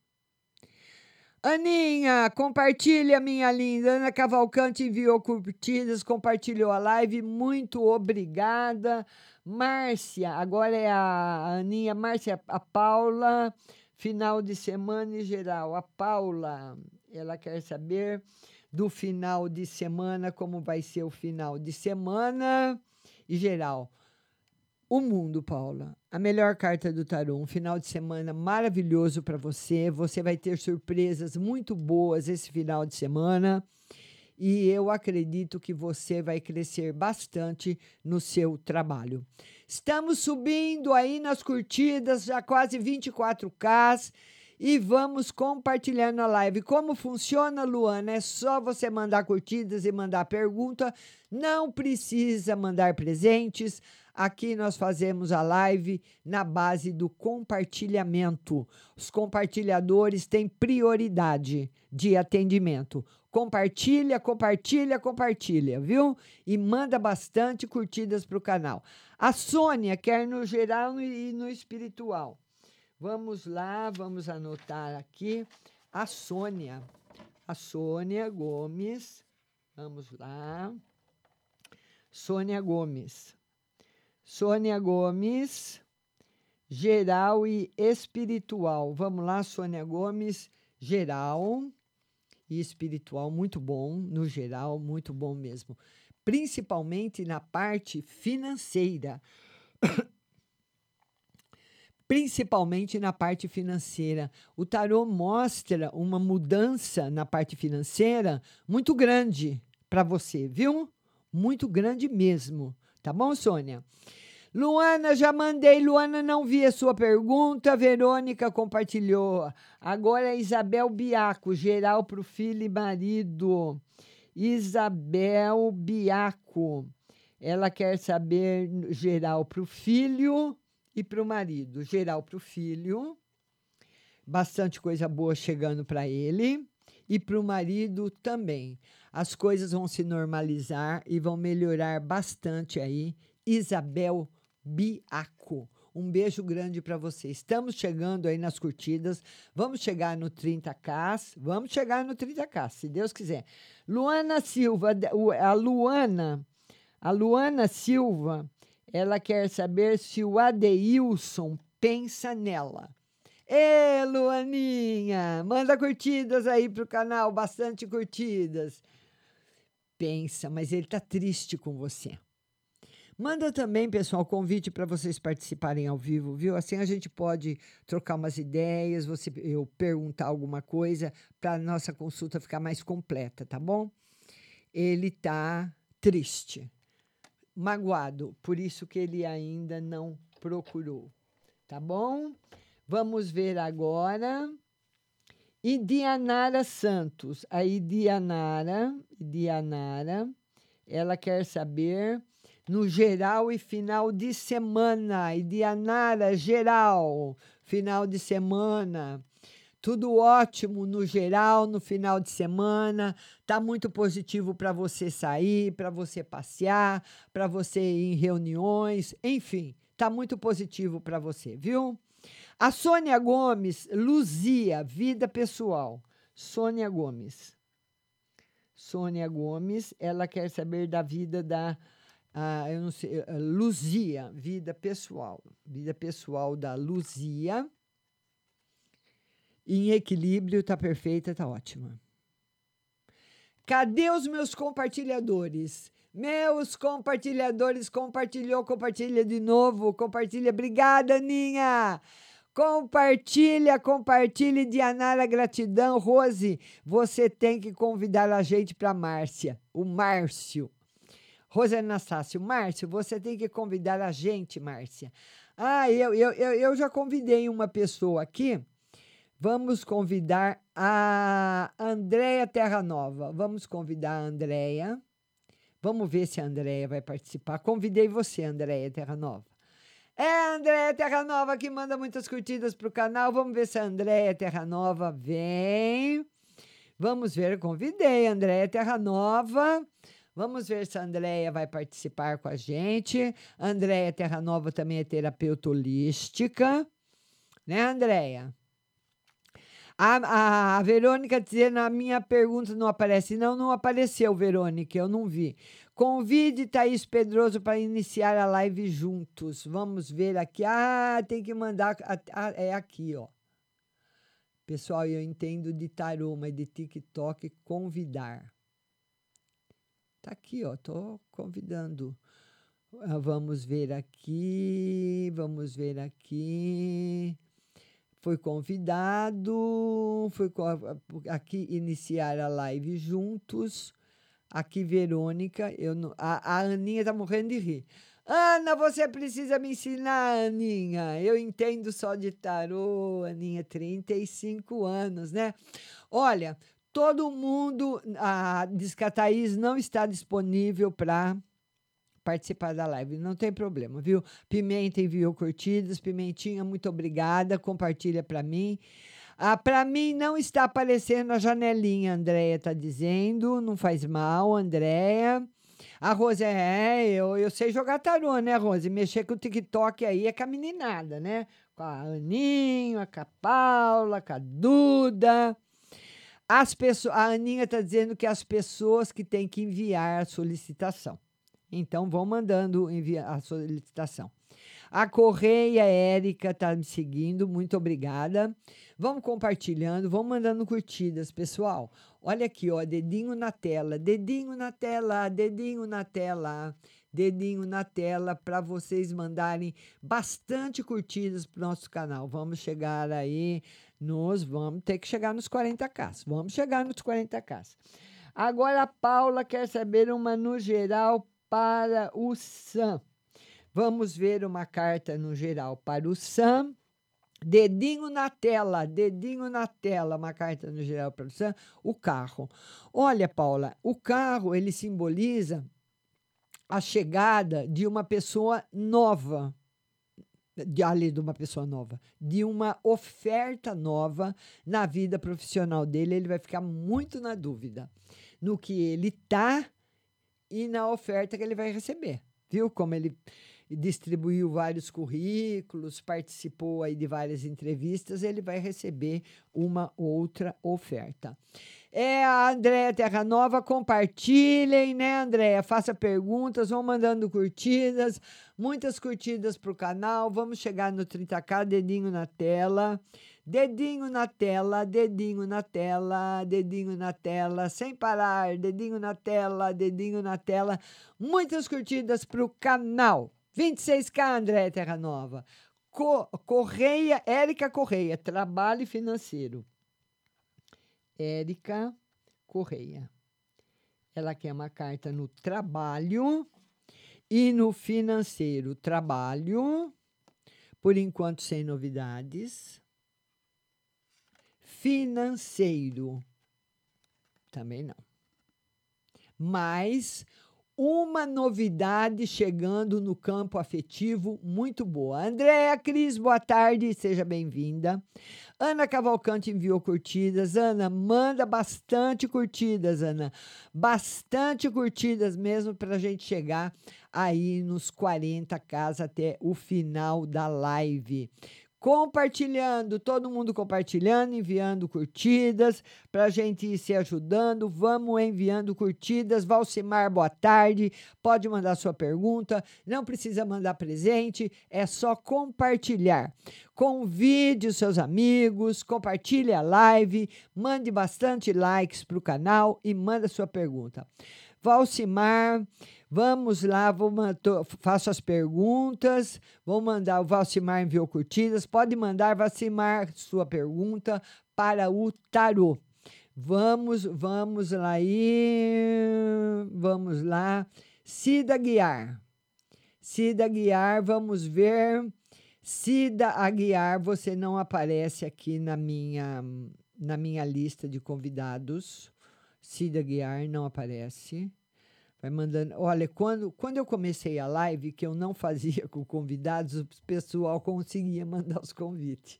Aninha, compartilha, minha linda. Ana Cavalcante enviou curtidas, compartilhou a live. Muito obrigada. Márcia, agora é a Aninha, Márcia, a Paula. Final de semana em geral. A Paula, ela quer saber do final de semana, como vai ser o final de semana em geral. O mundo, Paula. A melhor carta do tarô. Um final de semana maravilhoso para você. Você vai ter surpresas muito boas esse final de semana. E eu acredito que você vai crescer bastante no seu trabalho. Estamos subindo aí nas curtidas, já quase 24K. E vamos compartilhando a live. Como funciona, Luana? É só você mandar curtidas e mandar pergunta. Não precisa mandar presentes. Aqui nós fazemos a live na base do compartilhamento. Os compartilhadores têm prioridade de atendimento. Compartilha, compartilha, compartilha, viu? E manda bastante curtidas para o canal. A Sônia quer no geral e no espiritual. Vamos lá, vamos anotar aqui. A Sônia. A Sônia Gomes. Vamos lá. Sônia Gomes. Sônia Gomes, geral e espiritual. Vamos lá, Sônia Gomes, geral e espiritual, muito bom, no geral, muito bom mesmo. Principalmente na parte financeira. Principalmente na parte financeira. O tarô mostra uma mudança na parte financeira muito grande para você, viu? Muito grande mesmo. Tá bom, Sônia? Luana, já mandei. Luana, não vi a sua pergunta. Verônica compartilhou. Agora é Isabel Biaco, geral para o filho e marido. Isabel Biaco. Ela quer saber geral para o filho e para o marido. Geral para o filho, bastante coisa boa chegando para ele e para o marido também. As coisas vão se normalizar e vão melhorar bastante aí. Isabel Biaco. Um beijo grande para você. Estamos chegando aí nas curtidas. Vamos chegar no 30K. Vamos chegar no 30K, se Deus quiser. Luana Silva, a Luana, a Luana Silva, ela quer saber se o Adeilson pensa nela. Ê, Luaninha, manda curtidas aí pro canal, bastante curtidas. Pensa, mas ele tá triste com você. Manda também, pessoal, convite para vocês participarem ao vivo, viu? Assim a gente pode trocar umas ideias, você eu perguntar alguma coisa para a nossa consulta ficar mais completa, tá bom? Ele tá triste, magoado, por isso que ele ainda não procurou, tá bom? Vamos ver agora. Idianara Santos. A Idianara, Idianara, ela quer saber no geral e final de semana. Idianara, geral, final de semana. Tudo ótimo no geral, no final de semana. Tá muito positivo para você sair, para você passear, para você ir em reuniões, enfim, tá muito positivo para você, viu? A Sônia Gomes, Luzia, vida pessoal. Sônia Gomes. Sônia Gomes, ela quer saber da vida da, eu não sei, ah, Luzia, vida pessoal. Vida pessoal da Luzia. Em equilíbrio, tá perfeita, tá ótima. Cadê os meus compartilhadores? Meus compartilhadores, compartilhou, compartilha de novo, compartilha. Obrigada, Aninha! Compartilha, compartilhe, Dianara, gratidão. Rose, você tem que convidar a gente para Márcia, o Márcio. Rose Anastácio, Márcio, você tem que convidar a gente, Márcia. Ah, eu, eu, eu, eu já convidei uma pessoa aqui. Vamos convidar a Andréia Terra Nova. Vamos convidar a Andréia. Vamos ver se a Andréia vai participar. Convidei você, Andréia Terra Nova. É a Andréia Terra Nova que manda muitas curtidas pro canal. Vamos ver se a Andréia Terra Nova vem. Vamos ver, convidei a Andréia Terra Nova. Vamos ver se a Andréia vai participar com a gente. Andréia Terra Nova também é terapeuta holística. Né, Andréia? A, a, a Verônica dizendo, a minha pergunta não aparece. Não, não apareceu, Verônica, eu não vi. Convide Thaís Pedroso para iniciar a live juntos. Vamos ver aqui. Ah, tem que mandar. a- a- É aqui, ó. Pessoal, eu entendo de tarô, mas de TikTok, convidar. Tá aqui, ó. Tô convidando. Ah, Vamos ver aqui. Vamos ver aqui. Foi convidado. Foi aqui iniciar a live juntos. Aqui, Verônica. Eu não, a, a Aninha tá morrendo de rir. Ana, você precisa me ensinar, Aninha. Eu entendo só de tarô, Aninha, 35 anos, né? Olha, todo mundo. A, diz que a Thaís não está disponível para participar da live. Não tem problema, viu? Pimenta enviou curtidas. Pimentinha, muito obrigada. Compartilha para mim. Ah, para mim não está aparecendo a janelinha, Andréia tá dizendo. Não faz mal, Andréia. A Rose, é, eu, eu sei jogar tarô, né, Rose? Mexer com o TikTok aí é com a meninada, né? Com a Aninha, com a Paula, com a Duda. As pessoas, a Aninha está dizendo que as pessoas que têm que enviar a solicitação. Então, vão mandando enviar a solicitação. A Correia Érica está me seguindo, muito obrigada. Vamos compartilhando, vamos mandando curtidas, pessoal. Olha aqui, ó, dedinho na tela, dedinho na tela, dedinho na tela, dedinho na tela para vocês mandarem bastante curtidas para o nosso canal. Vamos chegar aí nos, vamos ter que chegar nos 40k. Vamos chegar nos 40k. Agora a Paula quer saber uma no geral para o Sam. Vamos ver uma carta no geral para o Sam. Dedinho na tela, dedinho na tela, uma carta no geral produção, o carro. Olha, Paula, o carro ele simboliza a chegada de uma pessoa nova, de, ali de uma pessoa nova, de uma oferta nova na vida profissional dele. Ele vai ficar muito na dúvida no que ele tá e na oferta que ele vai receber. Viu como ele distribuiu vários currículos, participou aí de várias entrevistas, ele vai receber uma outra oferta. É a Andréia Terra Nova, compartilhem, né, Andréia? Faça perguntas, vão mandando curtidas, muitas curtidas para o canal. Vamos chegar no 30k, dedinho na tela. Dedinho na tela, dedinho na tela, dedinho na tela, sem parar, dedinho na tela, dedinho na tela. Muitas curtidas para o canal. 26K, André Terra Nova. Co Correia, Érica Correia, trabalho financeiro. Érica Correia. Ela quer uma carta no trabalho e no financeiro. Trabalho, por enquanto sem novidades. Financeiro, também não. Mas uma novidade chegando no campo afetivo muito boa. Andréa Cris, boa tarde, seja bem-vinda. Ana Cavalcante enviou curtidas. Ana, manda bastante curtidas, Ana. Bastante curtidas mesmo para a gente chegar aí nos 40 casas até o final da live compartilhando, todo mundo compartilhando, enviando curtidas, para a gente ir se ajudando. Vamos enviando curtidas. Valcimar, boa tarde. Pode mandar sua pergunta. Não precisa mandar presente, é só compartilhar. Convide os seus amigos, compartilhe a live, mande bastante likes para o canal e manda sua pergunta. Valcimar. Vamos lá, vou mandar, faço as perguntas. Vou mandar, o Valcimar enviou curtidas. Pode mandar, Valcimar, sua pergunta para o tarô. Vamos, vamos lá aí. Vamos lá. Cida Guiar. Cida Guiar, vamos ver. Cida Aguiar, você não aparece aqui na minha, na minha lista de convidados. Cida Guiar não aparece. Vai mandando. Olha, quando, quando eu comecei a live, que eu não fazia com convidados, o pessoal conseguia mandar os convites.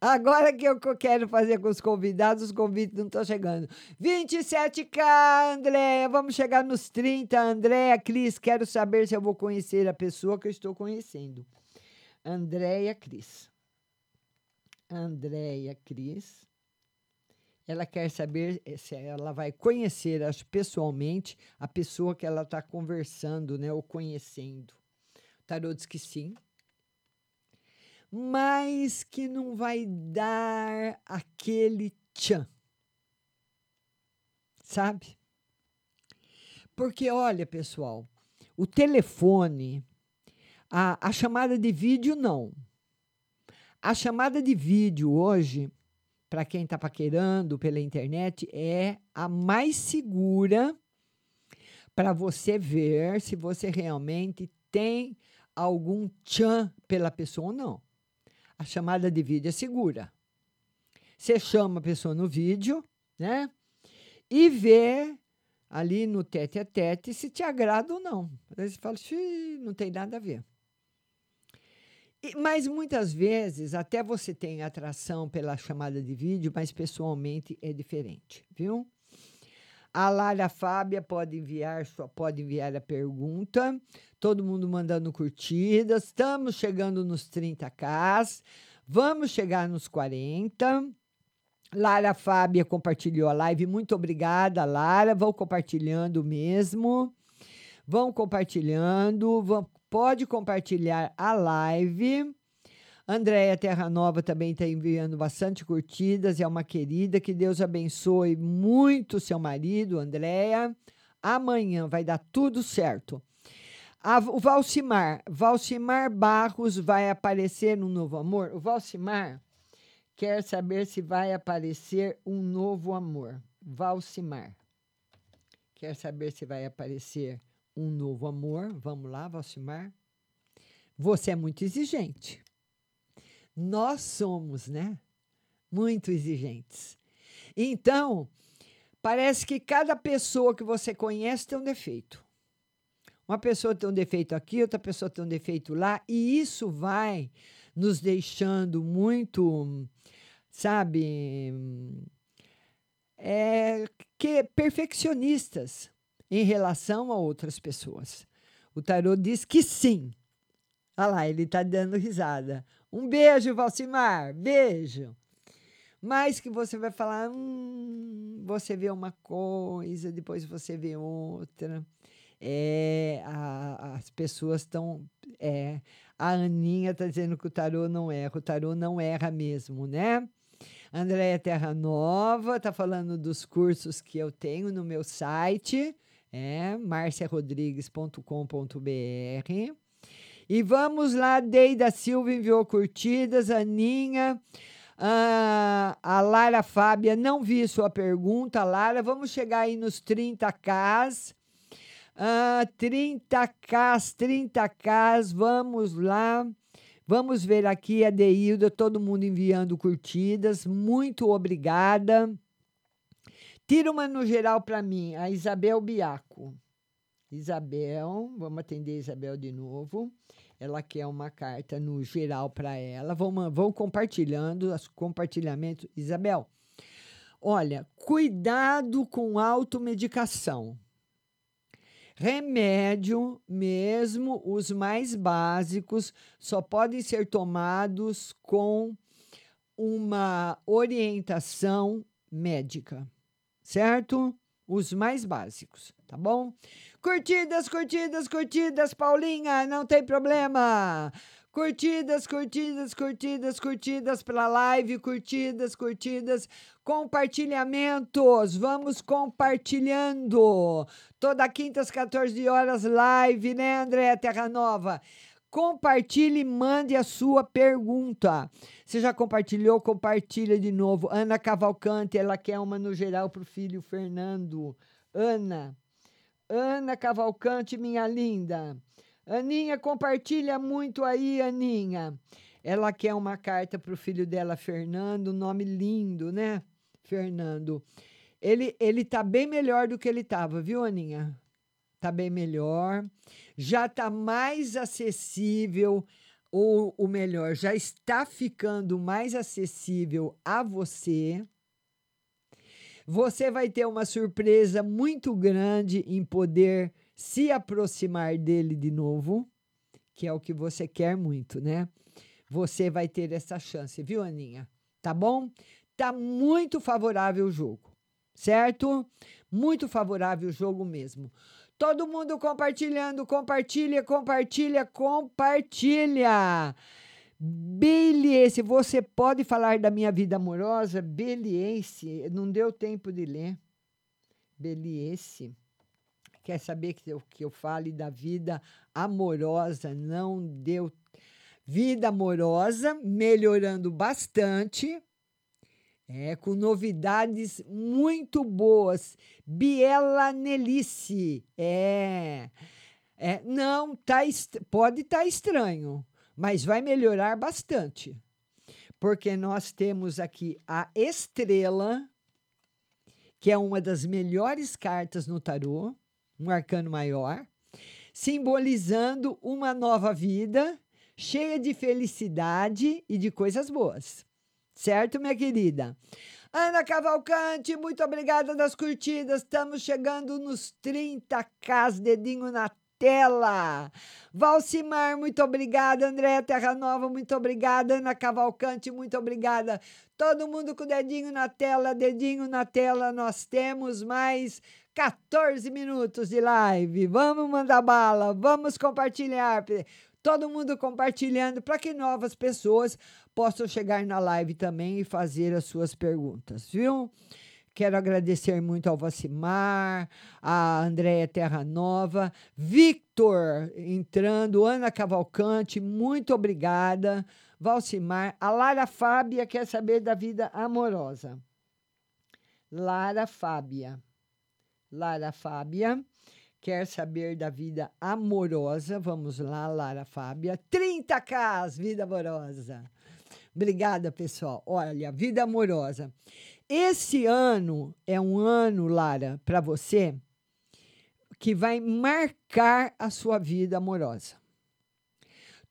Agora que eu quero fazer com os convidados, os convites não estão chegando. 27K, Andréia, vamos chegar nos 30. Andréia, Cris, quero saber se eu vou conhecer a pessoa que eu estou conhecendo. Andréia Cris. Andréia Cris. Ela quer saber eh, se ela vai conhecer pessoalmente a pessoa que ela está conversando, né, ou conhecendo. O tarô diz que sim, mas que não vai dar aquele tchan. Sabe? Porque, olha, pessoal, o telefone, a, a chamada de vídeo, não. A chamada de vídeo hoje para quem está paquerando pela internet, é a mais segura para você ver se você realmente tem algum tchan pela pessoa ou não. A chamada de vídeo é segura. Você chama a pessoa no vídeo, né? E vê ali no tete a tete se te agrada ou não. Aí você fala, não tem nada a ver. Mas muitas vezes até você tem atração pela chamada de vídeo, mas pessoalmente é diferente, viu? A Lara Fábia pode enviar, só pode enviar a pergunta. Todo mundo mandando curtidas. Estamos chegando nos 30k. Vamos chegar nos 40. Lara Fábia compartilhou a live. Muito obrigada, Lara. Vão compartilhando mesmo. Vão compartilhando. Vão, pode compartilhar a live. Andréia Terra Nova também está enviando bastante curtidas, é uma querida. Que Deus abençoe muito seu marido, Andréia. Amanhã vai dar tudo certo. A, o Valcimar, Valcimar Barros vai aparecer no Novo Amor. O Valcimar quer saber se vai aparecer um novo amor. Valcimar quer saber se vai aparecer um novo amor. Vamos lá, Valcimar. Você é muito exigente. Nós somos, né? Muito exigentes. Então, parece que cada pessoa que você conhece tem um defeito. Uma pessoa tem um defeito aqui, outra pessoa tem um defeito lá, e isso vai nos deixando muito, sabe, é, que perfeccionistas em relação a outras pessoas. O tarô diz que sim. Olha lá, ele está dando risada. Um beijo, Valcimar. Beijo. Mas que você vai falar, hum, você vê uma coisa, depois você vê outra. É, a- as pessoas estão. É, a Aninha está dizendo que o tarô não erra. O tarô não erra mesmo, né? Andréia Terra Nova está falando dos cursos que eu tenho no meu site, é marciarodrigues.com.br. E vamos lá, Deida Silva enviou curtidas, Aninha. ah, a Lara Fábia, não vi sua pergunta, Lara. Vamos chegar aí nos 30Ks. Ah, 30Ks, 30Ks, vamos lá. Vamos ver aqui a Deilda, todo mundo enviando curtidas. Muito obrigada. Tira uma no geral para mim, a Isabel Biaco. Isabel, vamos atender a Isabel de novo. Ela quer uma carta no geral para ela. Vamos, vão compartilhando os compartilhamentos. Isabel, olha, cuidado com automedicação. Remédio, mesmo os mais básicos, só podem ser tomados com uma orientação médica, certo? Os mais básicos, tá bom? Curtidas, curtidas, curtidas, Paulinha, não tem problema. Curtidas, curtidas, curtidas, curtidas pela live, curtidas, curtidas, compartilhamentos. Vamos compartilhando. Toda quinta às 14 horas, live, né, André Terra Nova? Compartilhe mande a sua pergunta. Você já compartilhou? Compartilha de novo. Ana Cavalcante, ela quer uma no geral para o filho Fernando. Ana, Ana Cavalcante, minha linda. Aninha, compartilha muito aí, Aninha. Ela quer uma carta para o filho dela, Fernando, nome lindo, né? Fernando. Ele, ele tá bem melhor do que ele estava, viu, Aninha? Tá bem melhor. Já tá mais acessível, ou o melhor, já está ficando mais acessível a você. Você vai ter uma surpresa muito grande em poder se aproximar dele de novo, que é o que você quer muito, né? Você vai ter essa chance, viu, Aninha? Tá bom? Tá muito favorável o jogo, certo? Muito favorável o jogo mesmo. Todo mundo compartilhando, compartilha, compartilha, compartilha. Beliense, você pode falar da minha vida amorosa? Beliense, não deu tempo de ler. Beliense. Quer saber que eu, que eu fale da vida amorosa? Não deu. Vida amorosa, melhorando bastante. É, com novidades muito boas. Biela Nelice. É. é não, tá, pode estar estranho, mas vai melhorar bastante. Porque nós temos aqui a estrela, que é uma das melhores cartas no tarô, um arcano maior, simbolizando uma nova vida, cheia de felicidade e de coisas boas. Certo, minha querida? Ana Cavalcante, muito obrigada das curtidas. Estamos chegando nos 30k, dedinho na tela. Valcimar, muito obrigada. Andréa Terra Nova, muito obrigada. Ana Cavalcante, muito obrigada. Todo mundo com o dedinho na tela, dedinho na tela. Nós temos mais 14 minutos de live. Vamos mandar bala, vamos compartilhar. Todo mundo compartilhando para que novas pessoas possam chegar na live também e fazer as suas perguntas, viu? Quero agradecer muito ao Vacimar, a Andréia Terra Nova, Victor entrando, Ana Cavalcante, muito obrigada. Valcimar, a Lara Fábia quer saber da vida amorosa. Lara Fábia. Lara Fábia quer saber da vida amorosa. Vamos lá, Lara Fábia. 30K, vida amorosa. Obrigada, pessoal. Olha, vida amorosa. Esse ano é um ano, Lara, para você que vai marcar a sua vida amorosa.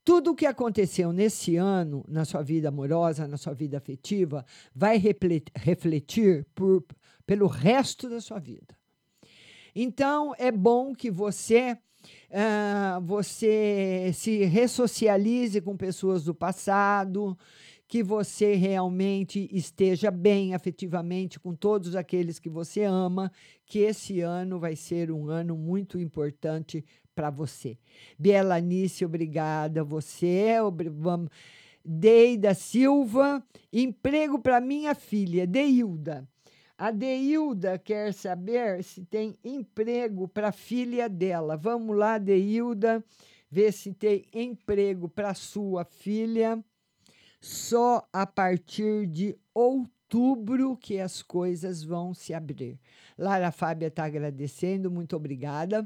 Tudo o que aconteceu nesse ano na sua vida amorosa, na sua vida afetiva, vai refle- refletir por, pelo resto da sua vida. Então, é bom que você ah, você se ressocialize com pessoas do passado, que você realmente esteja bem afetivamente com todos aqueles que você ama, que esse ano vai ser um ano muito importante para você. Bielanice, obrigada. Você, vamos. Deida Silva, emprego para minha filha, Deilda. A Deilda quer saber se tem emprego para a filha dela. Vamos lá, Deilda, ver se tem emprego para sua filha. Só a partir de outubro que as coisas vão se abrir. Lara Fábia está agradecendo, muito obrigada.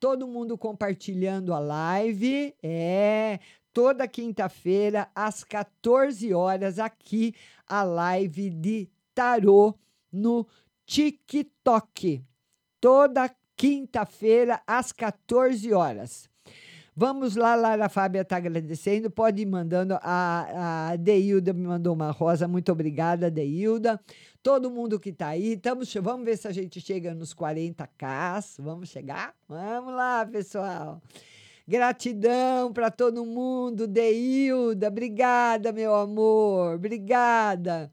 Todo mundo compartilhando a live. É, toda quinta-feira, às 14 horas, aqui, a live de tarô no TikTok. Toda quinta-feira, às 14 horas. Vamos lá, Lara Fábia está agradecendo. Pode ir mandando. A, a Deilda me mandou uma rosa. Muito obrigada, Deilda. Todo mundo que está aí. Tamo, vamos ver se a gente chega nos 40k. Vamos chegar? Vamos lá, pessoal. Gratidão para todo mundo. Deilda, obrigada, meu amor. Obrigada.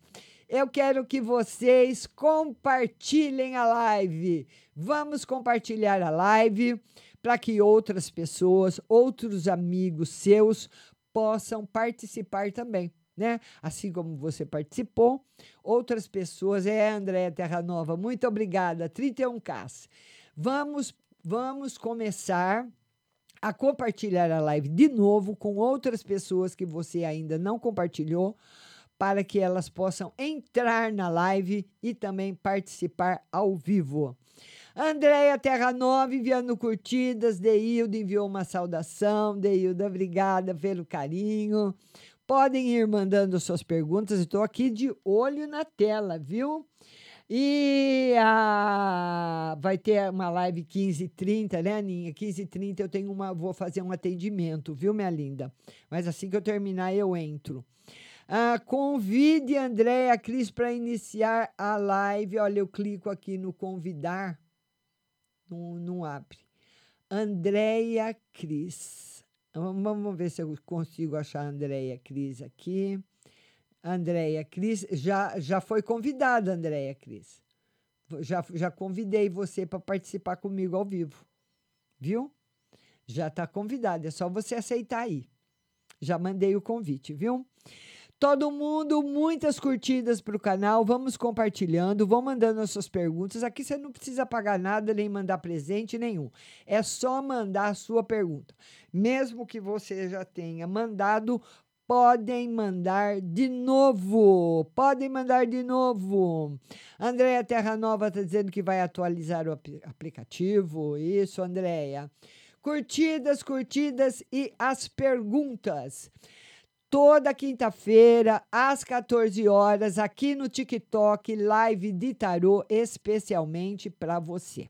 Eu quero que vocês compartilhem a live. Vamos compartilhar a live para que outras pessoas, outros amigos seus possam participar também, né? Assim como você participou, outras pessoas. É, Andréia Terra Nova, muito obrigada. 31K. Vamos, vamos começar a compartilhar a live de novo com outras pessoas que você ainda não compartilhou, para que elas possam entrar na live e também participar ao vivo. Andréia Terra Nova enviando curtidas, Deilda enviou uma saudação, Deilda, obrigada pelo carinho. Podem ir mandando suas perguntas, estou aqui de olho na tela, viu? E a, vai ter uma live 15h30, né, Aninha? 15h30 eu tenho uma, vou fazer um atendimento, viu, minha linda? Mas assim que eu terminar, eu entro. Ah, convide Andréia Cris para iniciar a live. Olha, eu clico aqui no convidar, não, não abre. Andréia Cris. Vamos ver se eu consigo achar a Andréia Cris aqui. Andréia Cris, já, já foi convidada, Andréia Cris. Já, já convidei você para participar comigo ao vivo. Viu? Já está convidada, é só você aceitar aí. Já mandei o convite, viu? Todo mundo, muitas curtidas para o canal. Vamos compartilhando, vão mandando as suas perguntas. Aqui você não precisa pagar nada, nem mandar presente nenhum. É só mandar a sua pergunta. Mesmo que você já tenha mandado, podem mandar de novo. Podem mandar de novo. Andréia Terra Nova está dizendo que vai atualizar o apli- aplicativo. Isso, Andréia. Curtidas, curtidas e as perguntas toda quinta-feira, às 14 horas, aqui no TikTok, live de tarô, especialmente para você.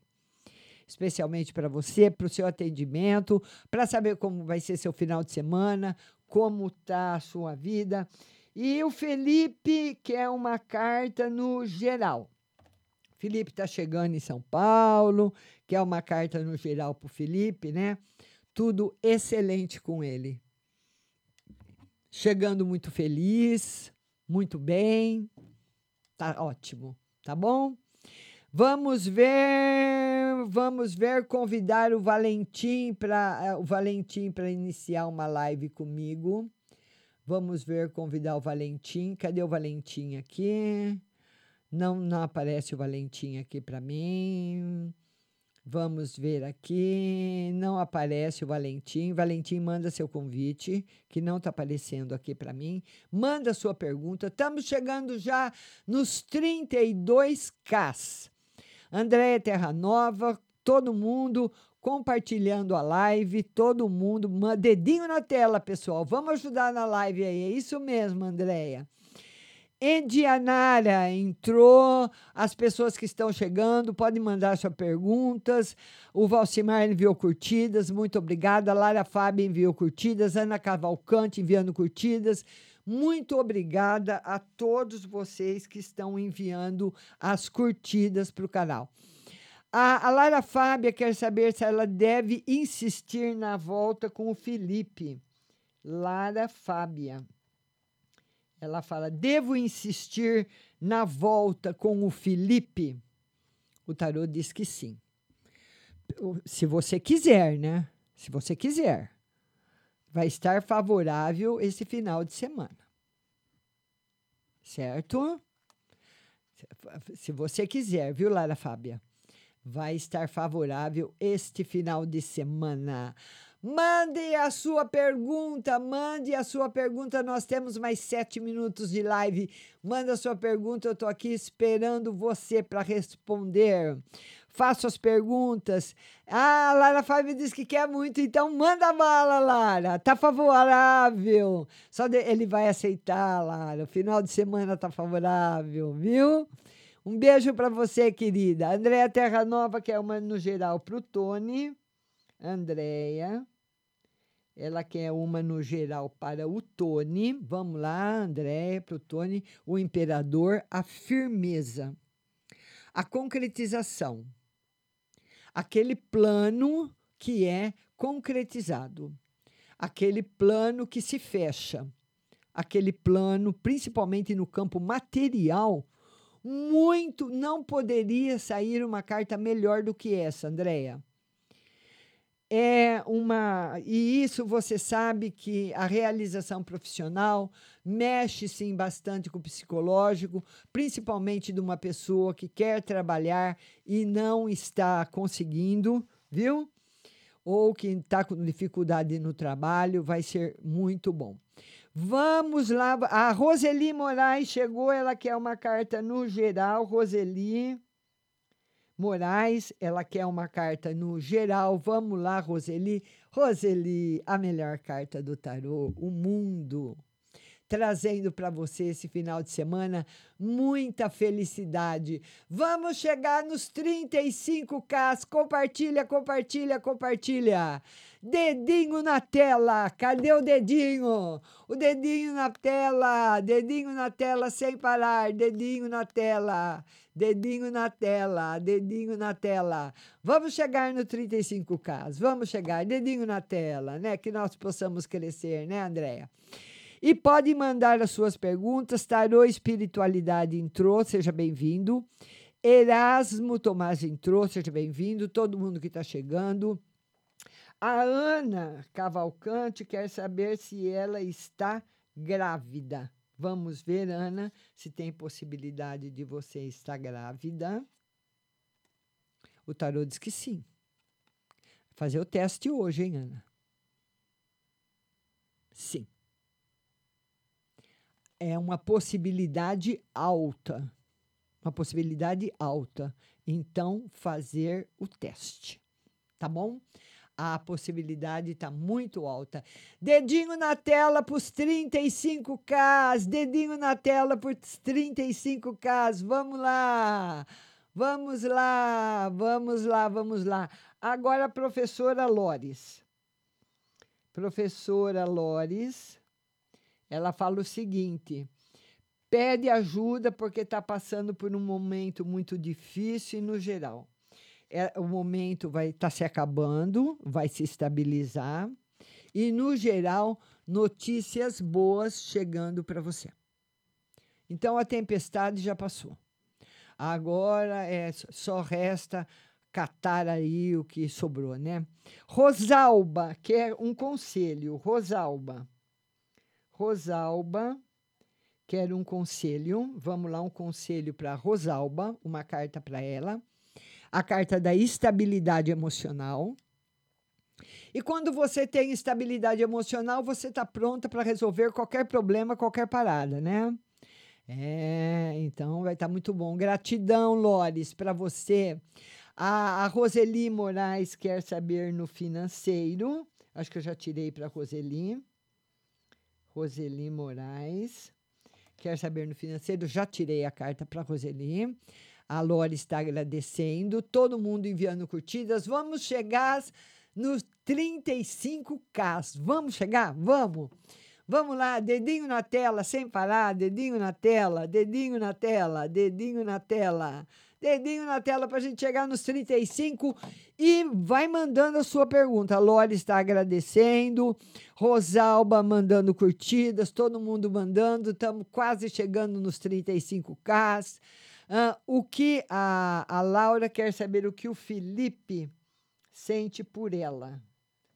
Especialmente para você, para o seu atendimento, para saber como vai ser seu final de semana, como tá a sua vida. E o Felipe quer uma carta no geral. Felipe está chegando em São Paulo, quer uma carta no geral para o Felipe, né? Tudo excelente com ele chegando muito feliz, muito bem. Tá ótimo, tá bom? Vamos ver, vamos ver convidar o Valentim para o Valentim para iniciar uma live comigo. Vamos ver convidar o Valentim. Cadê o Valentim aqui? Não, não aparece o Valentim aqui para mim. Vamos ver aqui. Não aparece o Valentim. Valentim, manda seu convite, que não está aparecendo aqui para mim. Manda sua pergunta. Estamos chegando já nos 32Ks. Andréia Terra Nova, todo mundo compartilhando a live, todo mundo, dedinho na tela, pessoal. Vamos ajudar na live aí. É isso mesmo, Andréia. Edianara entrou, as pessoas que estão chegando podem mandar suas perguntas. O Valcimar enviou curtidas, muito obrigada. Lara Fábio enviou curtidas, Ana Cavalcante enviando curtidas. Muito obrigada a todos vocês que estão enviando as curtidas para o canal. A, a Lara Fábia quer saber se ela deve insistir na volta com o Felipe. Lara Fábia. Ela fala: devo insistir na volta com o Felipe? O tarô diz que sim. Se você quiser, né? Se você quiser, vai estar favorável esse final de semana. Certo? Se você quiser, viu, Lara Fábia? Vai estar favorável este final de semana. Mande a sua pergunta, mande a sua pergunta. Nós temos mais sete minutos de live. Manda a sua pergunta, eu estou aqui esperando você para responder. Faça as perguntas. Ah, a Lara Fábio disse que quer muito, então manda bala, Lara. Tá favorável. Só de- ele vai aceitar, Lara. O final de semana tá favorável, viu? Um beijo para você, querida. Andréia Terra Nova, que é uma no geral para o Tony. Andréia. Ela quer uma no geral para o Tony. Vamos lá, Andréia, para o Tony. O imperador, a firmeza, a concretização. Aquele plano que é concretizado. Aquele plano que se fecha. Aquele plano, principalmente no campo material, muito não poderia sair uma carta melhor do que essa, Andréia é uma. E isso você sabe que a realização profissional mexe sim bastante com o psicológico, principalmente de uma pessoa que quer trabalhar e não está conseguindo, viu? Ou que está com dificuldade no trabalho, vai ser muito bom. Vamos lá, a Roseli Moraes chegou, ela quer uma carta no geral, Roseli. Moraes, ela quer uma carta no geral. Vamos lá, Roseli. Roseli, a melhor carta do tarô, o mundo. Trazendo para você esse final de semana muita felicidade. Vamos chegar nos 35K. Compartilha, compartilha, compartilha. Dedinho na tela. Cadê o dedinho? O dedinho na tela. Dedinho na tela sem parar. Dedinho na tela. Dedinho na tela, dedinho na tela. Vamos chegar no 35K, vamos chegar, dedinho na tela, né? Que nós possamos crescer, né, Andréia? E pode mandar as suas perguntas. Tarô Espiritualidade entrou, seja bem-vindo. Erasmo Tomás entrou, seja bem-vindo. Todo mundo que está chegando. A Ana Cavalcante quer saber se ela está grávida. Vamos ver, Ana, se tem possibilidade de você estar grávida. O tarô diz que sim. Fazer o teste hoje, hein, Ana? Sim. É uma possibilidade alta. Uma possibilidade alta. Então, fazer o teste. Tá bom? A possibilidade está muito alta. Dedinho na tela para os 35K. Dedinho na tela para os 35K. Vamos lá. Vamos lá. Vamos lá. Vamos lá. Agora, professora Lores. Professora Lores. Ela fala o seguinte: pede ajuda porque está passando por um momento muito difícil e no geral é, o momento vai estar tá se acabando, vai se estabilizar e, no geral, notícias boas chegando para você. Então, a tempestade já passou. Agora é, só resta catar aí o que sobrou, né? Rosalba quer um conselho. Rosalba. Rosalba quer um conselho. Vamos lá, um conselho para Rosalba, uma carta para ela a carta da estabilidade emocional. E quando você tem estabilidade emocional, você está pronta para resolver qualquer problema, qualquer parada, né? É, então vai estar tá muito bom. Gratidão, Lores, para você. A, a Roseli Moraes quer saber no financeiro. Acho que eu já tirei para Roseli. Roseli Moraes quer saber no financeiro. Já tirei a carta para Roseli. A Lore está agradecendo. Todo mundo enviando curtidas. Vamos chegar nos 35K. Vamos chegar? Vamos. Vamos lá, dedinho na tela, sem parar, dedinho na tela, dedinho na tela, dedinho na tela, dedinho na tela para a gente chegar nos 35 e vai mandando a sua pergunta. A Lore está agradecendo, Rosalba mandando curtidas, todo mundo mandando, estamos quase chegando nos 35K. Ah, o que a, a Laura quer saber o que o Felipe sente por ela.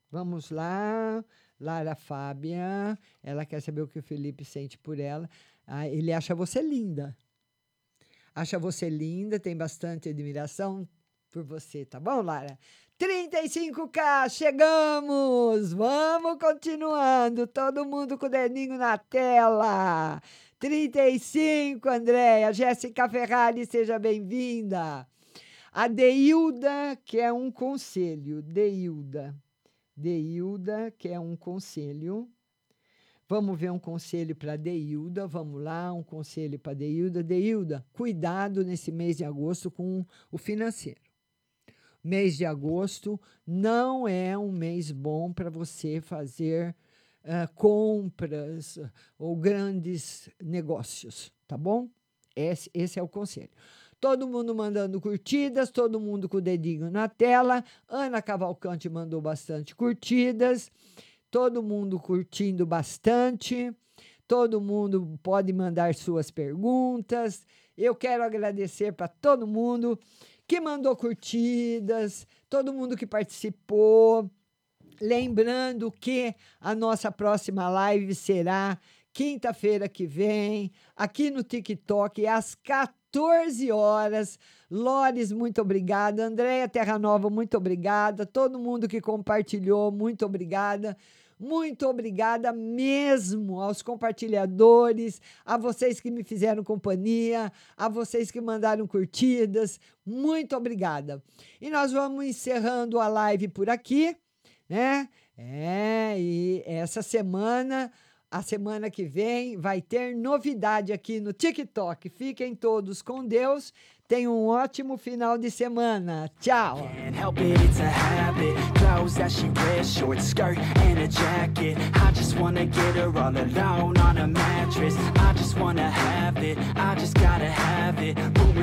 Vamos lá. Lara Fábia, ela quer saber o que o Felipe sente por ela. Ah, ele acha você linda. Acha você linda, tem bastante admiração por você, tá bom, Lara? 35K, chegamos! Vamos continuando, todo mundo com o dedinho na tela. 35, Andréia. Jéssica Ferrari, seja bem-vinda. A Deilda, que é um conselho. Deilda. Deilda, que é um conselho. Vamos ver um conselho para Deilda. Vamos lá, um conselho para Deilda. Deilda, cuidado nesse mês de agosto com o financeiro. Mês de agosto não é um mês bom para você fazer uh, compras ou grandes negócios, tá bom? Esse, esse é o conselho. Todo mundo mandando curtidas, todo mundo com o dedinho na tela. Ana Cavalcante mandou bastante curtidas. Todo mundo curtindo bastante. Todo mundo pode mandar suas perguntas. Eu quero agradecer para todo mundo que mandou curtidas, todo mundo que participou. Lembrando que a nossa próxima live será quinta-feira que vem, aqui no TikTok, às 14 14 horas. Lores, muito obrigada. Andréia Terra Nova, muito obrigada. Todo mundo que compartilhou, muito obrigada. Muito obrigada mesmo aos compartilhadores, a vocês que me fizeram companhia, a vocês que mandaram curtidas. Muito obrigada. E nós vamos encerrando a live por aqui, né? É, e essa semana a semana que vem vai ter novidade aqui no TikTok. Fiquem todos com Deus. Tenham um ótimo final de semana. Tchau.